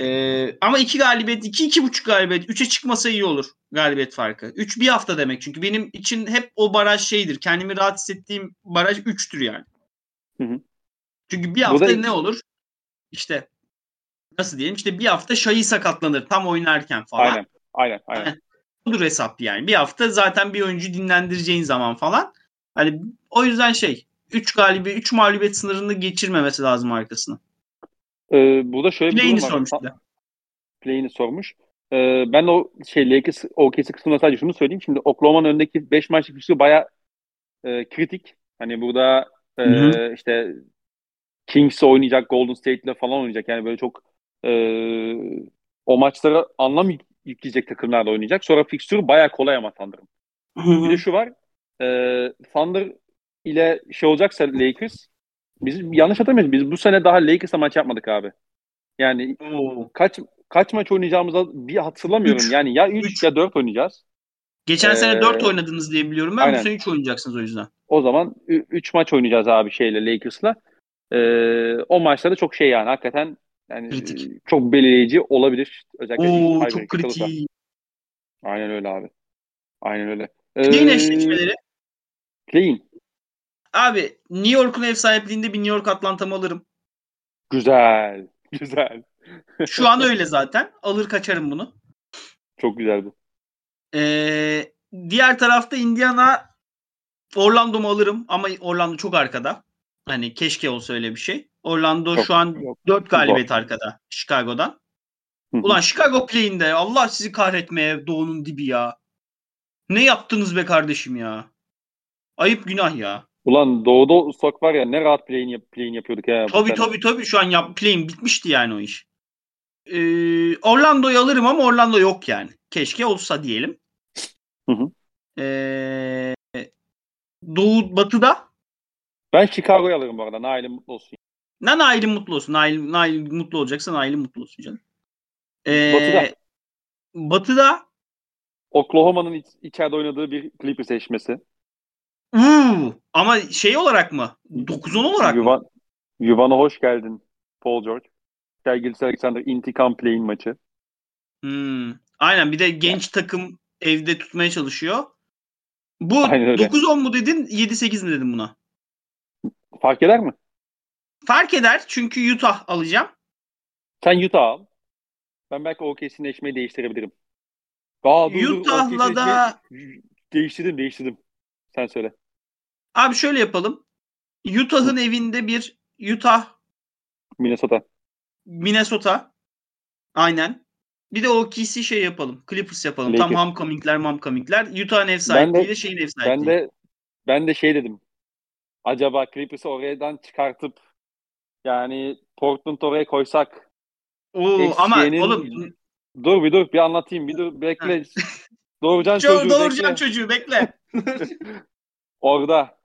ee, ama iki galibiyet, iki iki buçuk galibiyet, üçe çıkmasa iyi olur galibiyet farkı. Üç bir hafta demek çünkü benim için hep o baraj şeydir. Kendimi rahat hissettiğim baraj üçtür yani. Hı hı. Çünkü bir hafta Burada- ne olur? İşte nasıl diyelim? İşte bir hafta Şahi sakatlanır tam oynarken falan. Aynen. Aynen. Aynen. (laughs) Budur hesap yani. Bir hafta zaten bir oyuncu dinlendireceğin zaman falan. Hani o yüzden şey 3 galibi 3 mağlubiyet sınırını geçirmemesi lazım arkasına. Ee, burada şöyle bir Play'ini durum var. sormuş bir play'ini sormuş. Ee, ben o şey Lakers OKC kısmında sadece şunu söyleyeyim. Şimdi Oklahoma'nın önündeki 5 maçlık fikstürü baya kritik. Hani burada e, işte Kings oynayacak, Golden State'le falan oynayacak. Yani böyle çok e, o maçlara anlam yük- yükleyecek takımlarla oynayacak. Sonra fikstürü baya kolay ama Thunder'ın. Bir de şu var. E, Thunder ile şey olacaksa Lakers biz yanlış hatırlamıyoruz. Biz bu sene daha Lakers'la maç yapmadık abi. Yani Oo. kaç kaç maç oynayacağımızı bir hatırlamıyorum. Üç. Yani ya 3 Üç. ya 4 oynayacağız. Geçen Ee, sene 4 oynadınız diye biliyorum ben. Bu aynen. sene 3 oynayacaksınız o yüzden. O zaman 3 maç oynayacağız abi şeyle Lakers'la. Ee, o maçlarda çok şey yani hakikaten yani Kritik. e, çok belirleyici olabilir. Özellikle Oo çok kalırsa. kritik. Aynen öyle abi. Aynen öyle. Ee, eşleşmeleri. Play'in. Abi New York'un ev sahipliğinde bir New York Atlanta'mı alırım. Güzel. (laughs) Güzel. Şu an öyle zaten. Alır kaçarım bunu. Çok güzel bu. Ee, diğer tarafta Indiana Orlando'mu alırım ama Orlando çok arkada. Hani keşke olsa öyle bir şey. Orlando Çok- şu an yok. 4 galibiyet arkada Chicago'dan. Hı hı. Ulan Chicago play'inde Allah sizi kahretmeye doğunun dibi ya. Ne yaptınız be kardeşim ya? Ayıp günah ya. Ulan Doğu'da Ustak var ya ne rahat play'in, yap play'in yapıyorduk ya. Tabii tabii tabii şu an yap, play'in bitmişti yani o iş. Ee, Orlando'yu alırım ama Orlando yok yani. Keşke olsa diyelim. Hı hı. Ee, Doğu Batı'da Ben Chicago'yu alırım bu arada. Nail'in mutlu olsun. Ne Nail'in mutlu olsun. Nail, Nail mutlu olacaksa Nail'in mutlu olsun canım. Ee, Batı'da. Batı'da Oklahoma'nın iç- içeride oynadığı bir Clippers eşleşmesi. uu, ama şey olarak mı? 9-10 olarak mı? Yuvan, Yuvan'a hoş geldin Paul George. Sergilisi Alexander intikam play'in maçı. Hmm. Aynen bir de genç takım evde tutmaya çalışıyor. Bu Aynen öyle. 9-10 mu dedin 7-8 mi dedin buna? Fark eder mi? Fark eder çünkü Utah alacağım. Sen Utah al. Ben belki OKC'nin eşmeyi değiştirebilirim. Aa, dur, dur, Utah'la OKC'nin da Değiştirdim değiştirdim. Sen söyle. abi şöyle yapalım. Utah'ın evinde bir Utah Minnesota. Minnesota. Aynen. Bir de OKC şey yapalım. Clippers yapalım. Tam Lakers. homecoming'ler momcoming'ler. Utah'ın ev Ben de- sahipliğiyle şeyin ev sahipliği. Ben de ben de şey dedim. Acaba Clippers'ı oradan çıkartıp yani Portland oraya koysak Oo, ama oğlum dur bir dur bir anlatayım bir dur bekle. (laughs) Doğurcan çocuğu doğuracağım bekle. çocuğu bekle. (laughs) Orada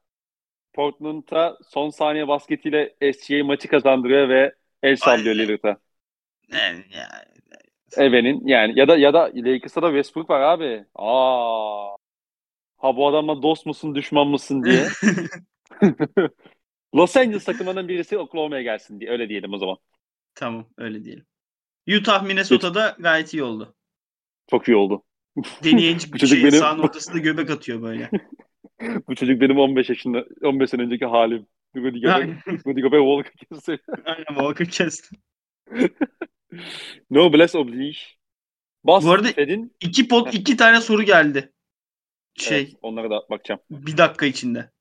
Portland'a son saniye basketiyle SGA maçı kazandırıyor ve el sallıyor. Lillard'a. Yani, ya- Eve'nin yani ya da ya da Lakers'ta da Westbrook var abi. Aa. Ha bu adamla dost musun düşman mısın diye. (laughs) (laughs) Los Angeles takımının birisi Oklahoma'ya gelsin diye öyle diyelim o zaman. tamam öyle diyelim. Utah Minnesota'da gayet iyi oldu. Çok iyi oldu. Deneyici (laughs) Bu çocuk şey, benim- sahanın ortasında göbek atıyor böyle. (laughs) Bu çocuk benim 15 yaşında 15 sene önceki halim. Rudy Gobert, Walker kesti. aynen, Walker kesti. Noblesse oblige. Boston Bu arada- Fed'in İki pot iki tane soru geldi. Şey evet, onlara da bakacağım. bir dakika içinde.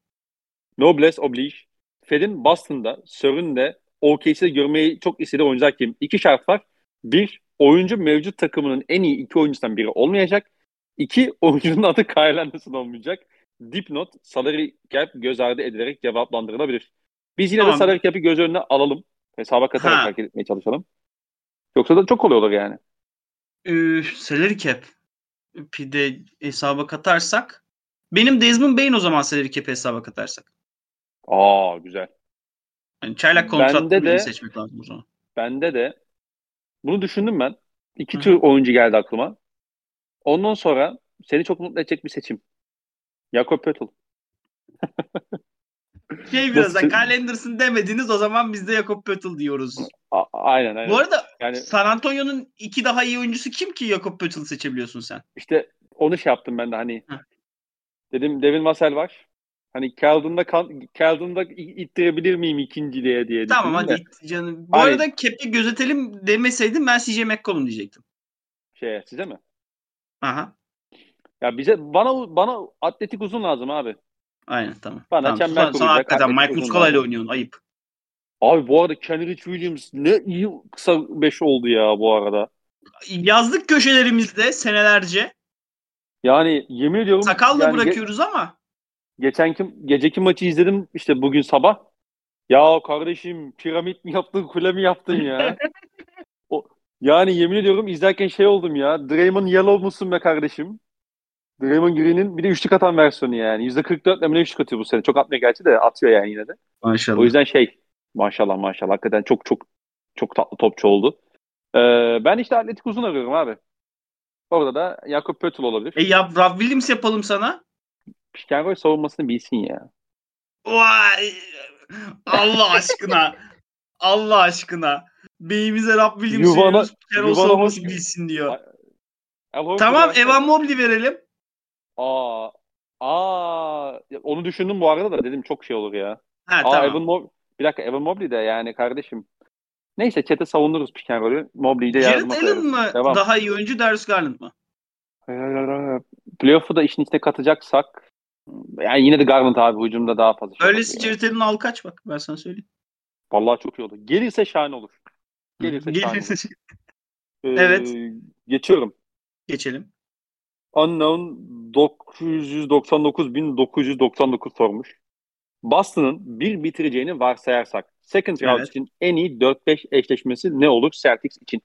Noblesse oblige. Fed'in Boston'da, Sör'ünde, OKC'de görmeyi çok istediği oyuncular kim? İki şart var. Bir, oyuncu mevcut takımının en iyi iki oyuncusundan biri olmayacak. İki, oyuncunun adı Kyle Anderson olmayacak. Dipnot, salary cap göz ardı edilerek cevaplandırılabilir. Biz yine Tamam. de salary cap'i göz önüne alalım. Hesaba katarak Ha. hareket etmeye çalışalım. Yoksa da çok kolay olur yani. Ee, salary cap. Bir de hesaba katarsak. Benim Desmond Bain o zaman salary cap hesaba katarsak. Aa güzel. Yani çaylak kontratlı Bende birini de- seçmek lazım o zaman. Bende de bunu düşündüm ben. İki tür oyuncu geldi aklıma. Ondan sonra seni çok mutlu edecek bir seçim. Jakob Pöttl. (laughs) Şey biraz da Kyle Anderson demediniz o zaman biz de Jakob Pöttl diyoruz. A- aynen aynen. Bu arada yani San Antonio'nun iki daha iyi oyuncusu kim ki Jakob Pöttl seçebiliyorsun sen? işte onu şey yaptım ben de hani. Hı. Dedim Devin Vassell var. Hani Keldon'da Keldon'da ittirebilir miyim ikinciliğe diye Tamam düşündüm hadi it canım. Bu Hani- arada cap'i gözetelim demeseydim ben CJ McCollum diyecektim. Şeye, size mi? Aha. Ya bize bana bana atletik uzun lazım abi. Aynen tamam. Bana tamam. çember Sonra, sonra kuracak, hakikaten Mike Muscala ile oynuyorsun. Ayıp. Abi bu arada Kenrich Williams ne iyi kısa 5 oldu ya bu arada. Yazlık köşelerimizde senelerce Yani yemin ediyorum sakalla yani bırakıyoruz ama geçenki geceki maçı izledim işte bugün sabah. Ya kardeşim piramit mi yaptın kule mi yaptın ya? (laughs) o, yani yemin ediyorum izlerken şey oldum ya. Draymond Yellow musun be kardeşim? Draymond Green'in bir de üçlük atan versiyonu yani. %44 ile üçlük atıyor bu sene. Çok atmıyor gerçi de atıyor yani yine de. maşallah. O yüzden şey maşallah maşallah hakikaten çok çok çok tatlı topçu oldu. Ee, ben işte atletik uzun arıyorum abi. Orada da Jakob Pöttl olabilir. E yap Rob Williams yapalım sana. Pikenroy savunmasını bilsin ya. Vay! Allah aşkına. Allah aşkına. Beyimize Williams Yuvana- veriyoruz. Carroll Yuvana savunması hoş- bilsin diyor. Al Horford Tamam versene. Evan Mobley verelim. Aa, aa, onu düşündüm bu arada da dedim çok şey olur ya. Ha Aa, tamam. Evan Mob bir dakika Evan Mobley de yani kardeşim. Neyse chat'e savunuruz pick and roll'ü. Mobley'i de yardıma Jared Allen mı Devam. daha iyi oyuncu Darius Garland mı? Playoff'u da işin içine katacaksak yani yine de Garland abi hücumda daha fazla şey Öylesi. Jared Allen'ın al kaç bak ben sana söyleyeyim. Vallahi çok iyi olur. Gelirse şahane olur. Gelirse şahane olur. Gelirse Ee, (laughs) Evet. Geçiyorum. geçelim. Unknown 999.999 sormuş. Boston'ın bir bitireceğini varsayarsak second round Evet. için en iyi 4-5 eşleşmesi ne olur Celtics için?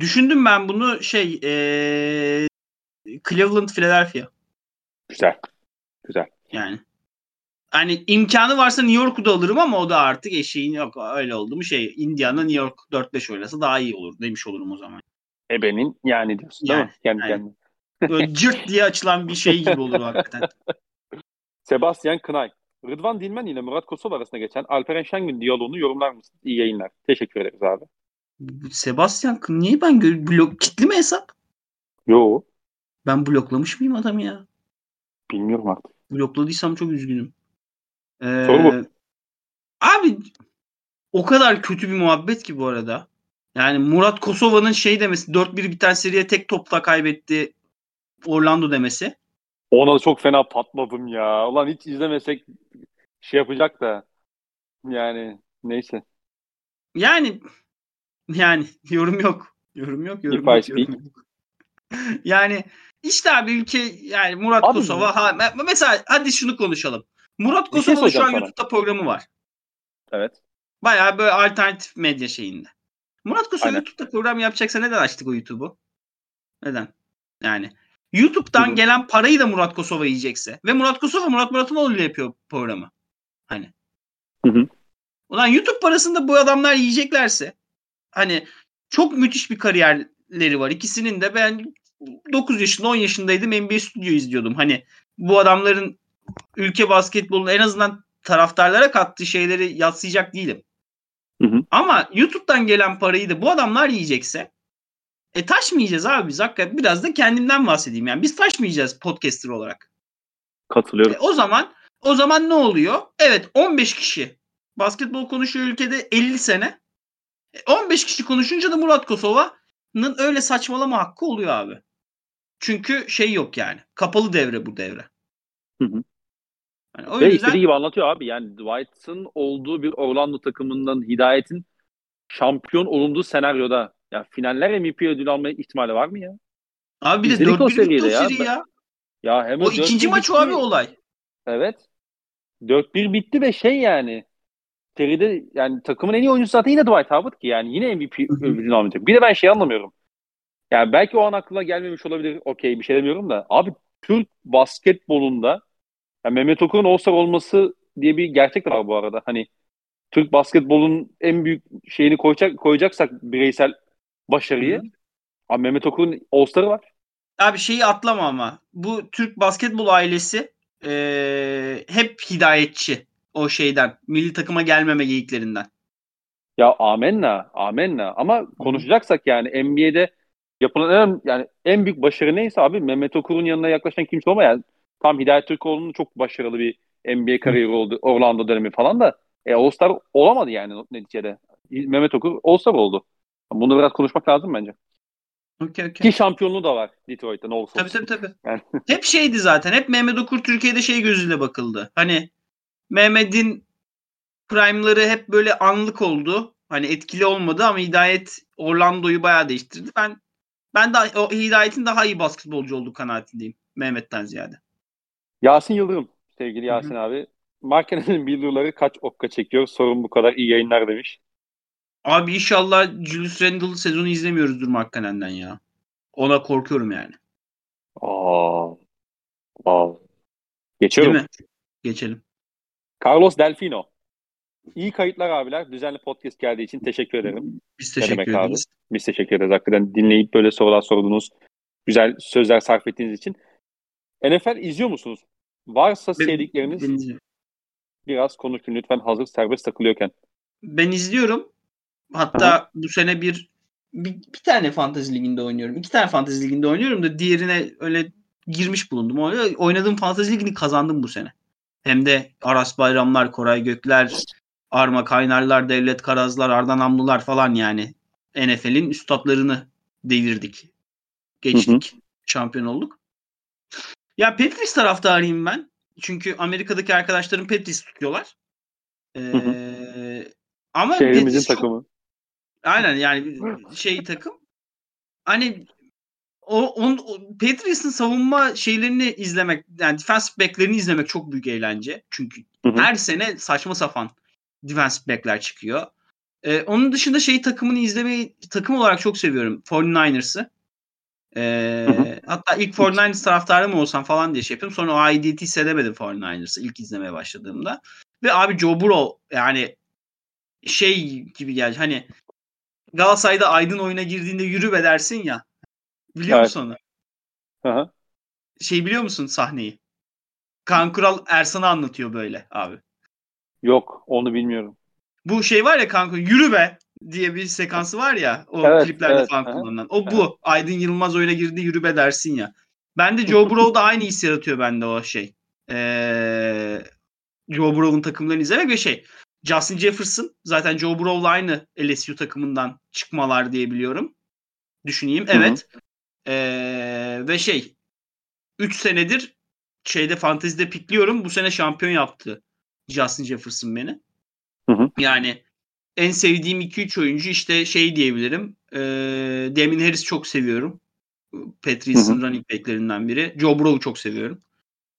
Düşündüm ben bunu şey eee Cleveland Philadelphia Güzel. Güzel. yani. Hani imkanı varsa New York'u da alırım ama o da artık eşeğin yok öyle oldu mu şey Indiana New York 4-5 oynasa daha iyi olur demiş olurum o zaman. Ebenin yani diyorsun değil Yani, mi? Kendi yani. kendine. Böyle cırt diye açılan bir şey gibi olur hakikaten. (laughs) Sebastian Kınay. Rıdvan Dilmen ile Murat Kosov arasında geçen Alperen Şengün diyaloğunu yorumlar mısın? İyi yayınlar. Teşekkür ederiz abi. Sebastian niye ben blok kitli mi hesap? Yo. Ben bloklamış mıyım adamı ya? Bilmiyorum artık. Blokladıysam çok üzgünüm. Ee. Abi o kadar kötü bir muhabbet ki bu arada. Yani Murat Kosova'nın şey demesi 4-1 biten seriye tek topla kaybetti Orlando demesi. Ona da çok fena patladım ya. Ulan hiç izlemesek şey yapacak da. Yani neyse. Yani yani yorum yok. Yorum yok. Yorum If yok, yorum yok. yani işte abi ülke yani Murat Abi- Kosova ha, me- mesela hadi şunu konuşalım. Murat şey Kosova'nın şu an sana. YouTube'da programı var. Evet. Bayağı böyle alternatif medya şeyinde. Murat Kosova Aynen. YouTube'da program yapacaksa neden açtık o YouTube'u? Neden? Yani YouTube'dan Hı hı. gelen parayı da Murat Kosova yiyecekse ve Murat Kosova Murat Muratoğlu ile yapıyor programı. Hani. Hı hı. Ulan YouTube parasını da bu adamlar yiyeceklerse hani çok müthiş bir kariyerleri var. İkisinin de ben 9 yaşında 10 yaşındaydım NBA Studio izliyordum. Hani bu adamların ülke basketbolunu en azından taraftarlara kattığı şeyleri yatsıyacak değilim. Hı hı. Ama YouTube'dan gelen parayı da bu adamlar yiyecekse e taşmayacağız abi biz hakikaten biraz da kendimden bahsedeyim yani biz taşmayacağız podcaster olarak. Katılıyorum. E, o zaman o zaman ne oluyor? Evet 15 kişi basketbol konuşuyor ülkede 50 sene. E, 15 kişi konuşunca da Murat Kosova'nın öyle saçmalama hakkı oluyor abi. Çünkü şey yok yani. Kapalı devre bu devre. Hı hı. Yani o Ve yüzden istediği gibi anlatıyor abi. Yani Dwight'ın olduğu bir Orlando takımından Hidayet'in şampiyon olunduğu senaryoda ya finaller MVP ödülü alma ihtimali var mı ya? abi bir de izledik o 4-1 bitti seride o ya. seri ya. Ya hemen O ikinci 4-1 maç o abi olay. Evet. 4-1 bitti ve şey yani seride yani takımın en iyi oyuncusu zaten yine Dwight Howard ki yani yine MVP ödülünü almayacak. Bir de ben şey anlamıyorum. Yani belki o an aklına gelmemiş olabilir. Okey bir şey demiyorum da. Abi Türk basketbolunda yani Mehmet Okur'un All-Star olması diye bir gerçek de var bu arada. Hani Türk basketbolun en büyük şeyini koyacak, koyacaksak bireysel başarıyı Hı hı. abi Mehmet Okur'un All-Star'ı var. Abi şeyi atlama ama. Bu Türk basketbol ailesi eee, hep hidayetçi o şeyden. Milli takıma gelmeme geyiklerinden. Ya amenna, amenna. Ama konuşacaksak yani NBA'de yapılan en, yani en büyük başarı neyse abi Mehmet Okur'un yanına yaklaşan kimse olma yani. Tam Hidayet Türkoğlu'nun çok başarılı bir NBA kariyeri oldu. Orlando dönemi falan da. E, All-Star olamadı yani neticede. Mehmet Okur All-Star oldu. Bunu biraz konuşmak lazım bence. Okey okey. Ki şampiyonluğu da var Detroit'te ne olursa Tabii olsun. tabii tabii. Yani. (laughs) Hep şeydi zaten. Hep Mehmet Okur Türkiye'de şey gözüyle bakıldı. Hani Mehmet'in prime'ları hep böyle anlık oldu. Hani etkili olmadı ama Hidayet Orlando'yu bayağı değiştirdi. Ben ben de o Hidayet'in daha iyi basketbolcu olduğu kanaatindeyim Mehmet'ten ziyade. Yasin Yıldırım sevgili. Yasin abi. Marken'in billurları kaç okka çekiyor? Sorun bu kadar iyi yayınlar demiş. Abi inşallah Julius Randle sezonu izlemiyoruzdur Markkanen'den ya. Ona korkuyorum yani. Aa. Wow. Değil Geçiyorum. mi? Geçelim. Carlos Delfino. İyi kayıtlar abiler. Düzenli podcast geldiği için teşekkür ederim. Biz teşekkür demek abi? ederiz. Biz teşekkür ederiz. Hakikaten dinleyip böyle sorular sordunuz. Güzel sözler sarf ettiğiniz için. NFL izliyor musunuz? Varsa Ben- sevdikleriniz Ben, biraz konuşun lütfen hazır serbest takılıyorken. Ben izliyorum. Hatta bu sene bir, bir bir tane fantezi liginde oynuyorum. İki tane fantezi liginde oynuyorum da diğerine öyle girmiş bulundum. Oynadığım fantezi ligini kazandım bu sene. Hem de Aras Bayramlar, Koray Gökler, Arma Kaynarlar, Devlet Karazlar, Ardan Amlular falan yani. NFL'in üstadlarını devirdik. Geçtik. Şampiyon olduk. Ya Patriots taraftarıyım ben. Çünkü Amerika'daki arkadaşlarım Patriots tutuyorlar. Ee, hı. ama Şehrimizin Patriots çok- takımı. Aynen yani şey takım. Hani o, on, o Patriots'ın savunma şeylerini izlemek yani defensive back'lerini izlemek çok büyük eğlence. Çünkü Hı hı. her sene saçma sapan defensive back'ler çıkıyor. Ee, onun dışında şey takımını izlemeyi takım olarak çok seviyorum. 49ers'ı. Ee, Hı hı. hatta ilk 49ers taraftarı mı olsam falan diye şey yapıyorum. Sonra o aidiyeti hissedemedim 49ers'ı ilk izlemeye başladığımda. Ve abi Joe Burrow yani şey gibi geldi. Hani Galatasaray'da Aydın oyuna girdiğinde yürü be dersin ya. Biliyor Evet. musun onu? Hı hı. Şey biliyor musun sahneyi? Kaan Kural Ersan'ı anlatıyor böyle abi. Yok onu bilmiyorum. Bu şey var ya kanka yürü be diye bir sekansı var ya o Evet, kliplerde evet, falan kullanılan. O bu. Aydın Yılmaz oyuna girdi yürü be dersin ya. Ben de Joe Burrow da aynı his yaratıyor bende o şey. Ee, Joe Burrow'un takımlarını izlemek ve şey. Justin Jefferson zaten Joe Burrow'la aynı LSU takımından çıkmalar diye biliyorum. Düşüneyim. Evet. Ee, ve şey 3 senedir şeyde fantezide pikliyorum. Bu sene şampiyon yaptı Justin Jefferson beni. Hı hı. Yani en sevdiğim 2-3 oyuncu işte şey diyebilirim. E, Damien Harris çok seviyorum. Patriots'ın running back'lerinden biri. Joe Burrow'u çok seviyorum.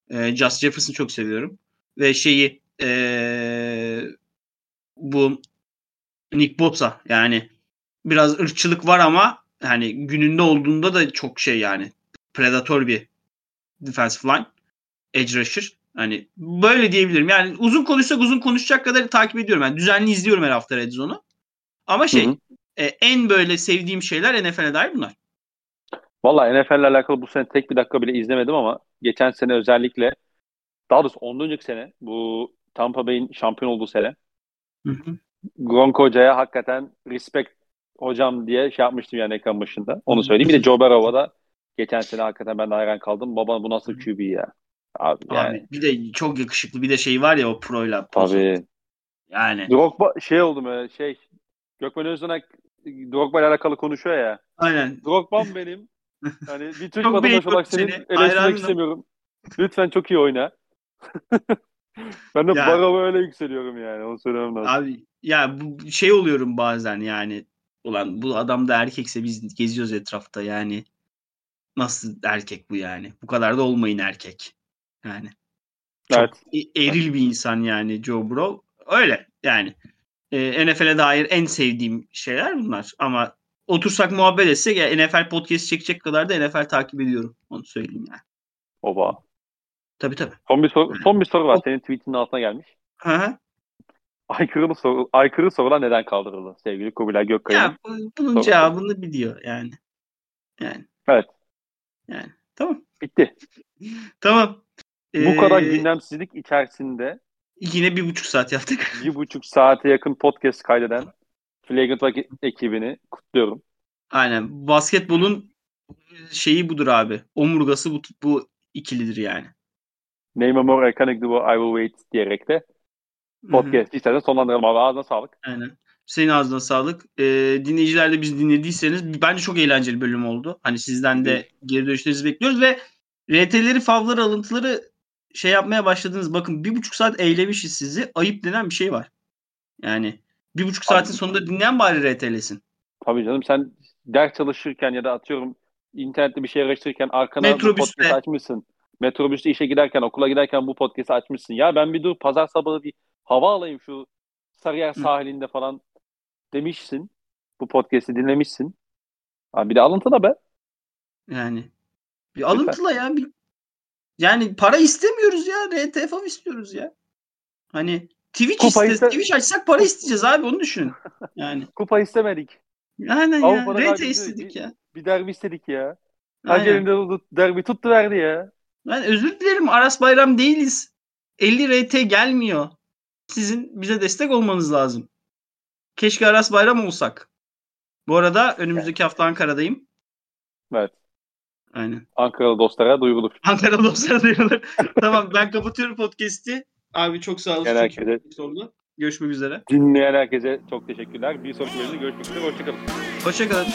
E, Justin Jefferson'ı çok seviyorum. Ve şeyi e, bu Nick Bosa yani biraz ırkçılık var ama yani gününde olduğunda da çok şey yani predator bir defensive line edge rusher. Hani böyle diyebilirim. Yani uzun konuşsak uzun konuşacak kadar takip ediyorum. Yani düzenli izliyorum her hafta Red Zone'u. Ama şey Hı hı. e, en böyle sevdiğim şeyler NFL'e dair bunlar. Valla NFL ile alakalı bu sene tek bir dakika bile izlemedim ama geçen sene özellikle daha doğrusu ondan önceki sene bu Tampa Bay'in şampiyon olduğu sene Hı hı. Gronk Hoca'ya hakikaten respect hocam diye şey yapmıştım yani ekran başında. Onu söyleyeyim. Bir de Joe Burrow'a da geçen sene hakikaten ben de hayran kaldım. Baba bu nasıl QB ya? Abi yani Abi bir de çok yakışıklı bir de şey var ya o proyla. tabii. Yani Drogba şey oldu mu şey Gökmen Özdenek Drogba ile alakalı konuşuyor ya. aynen. Drogba'm benim. Hani bir Türk (laughs) vatandaşı olarak seni eleştirmek istemiyorum. Lütfen çok iyi oyna. (laughs) ben de Ya. Barrov'a öyle yükseliyorum yani. Onu söylemem lazım. Abi ya bu şey oluyorum bazen yani ulan bu adam da erkekse biz geziyoruz etrafta yani nasıl erkek bu yani bu kadar da olmayın erkek yani çok Evet. e- eril bir insan yani Joe Burrow öyle yani e, NFL'e dair en sevdiğim şeyler bunlar ama otursak muhabbet etsek ya NFL podcast çekecek kadar da NFL takip ediyorum onu söyleyeyim yani Oba. tabii tabii Son bir soru, son bir soru var. Senin tweetinin altına gelmiş. Hı hı. Aykırı, soru, aykırı sorular neden kaldırıldı sevgili Kubilay Gökkaya'nın? ya bu- bunun Doğru. cevabını biliyor yani yani Evet. yani tamam Bitti. (laughs) Tamam. Bu kadar Ee, gündemsizlik içerisinde Yine bir buçuk saat yaptık. (laughs) bir buçuk saate yakın podcast kaydeden Flagrant ekibini kutluyorum. Aynen. Basketbolun şeyi budur abi. Omurgası bu, bu ikilidir yani. Name more iconic duo I will wait diyerek de podcast istersen sonlandıralım abi. Ağzına sağlık. Aynen. Senin ağzına sağlık. Ee, dinleyiciler de biz dinlediyseniz bence çok eğlenceli bölüm oldu. Hani sizden de geri dönüşlerinizi bekliyoruz ve RT'leri, favları, alıntıları şey yapmaya başladınız. Bakın bir buçuk saat eylemişiz sizi. Ayıp denen bir şey var. Yani bir buçuk saatin Abi- sonunda dinleyen bari RT'lesin. Tabii canım sen ders çalışırken ya da atıyorum internette bir şey araştırırken arkana bu Metrobüste. podcast açmışsın. Metrobüste işe giderken, okula giderken bu podcast'i açmışsın. Ya ben bir dur pazar sabahı bir hava alayım şu Sarıyer Hı. sahilinde falan demişsin. Bu podcast'i dinlemişsin. Abi bir de alıntı da be. Yani bir alıntıla ya bir yani para istemiyoruz ya. RT fav istiyoruz ya. Hani Twitch Kupa iste, Twitch açsak para isteyeceğiz abi onu düşünün. (laughs) Yani Kupa istemedik. aynen ya. RT istedik ya. Bir derbi istedik ya. Aynen. Hakemin de derbi tuttu verdi ya. Ben özür dilerim Aras Bayram değiliz. 50 RT gelmiyor. Sizin bize destek olmanız lazım. Keşke Aras Bayram olsak. Bu arada önümüzdeki hafta Ankara'dayım. Evet. Aynen. Ankaralı dostlara duyurulur. Ankara dostları duyuyorlar. (laughs) tamam ben kapatıyorum podcast'i. Abi çok sağ Çok herkese. Görüşmek üzere. Dinleyen herkese çok teşekkürler. Bir sonraki bölümde görüşmek üzere. Hoşçakalın. Hoşçakalın.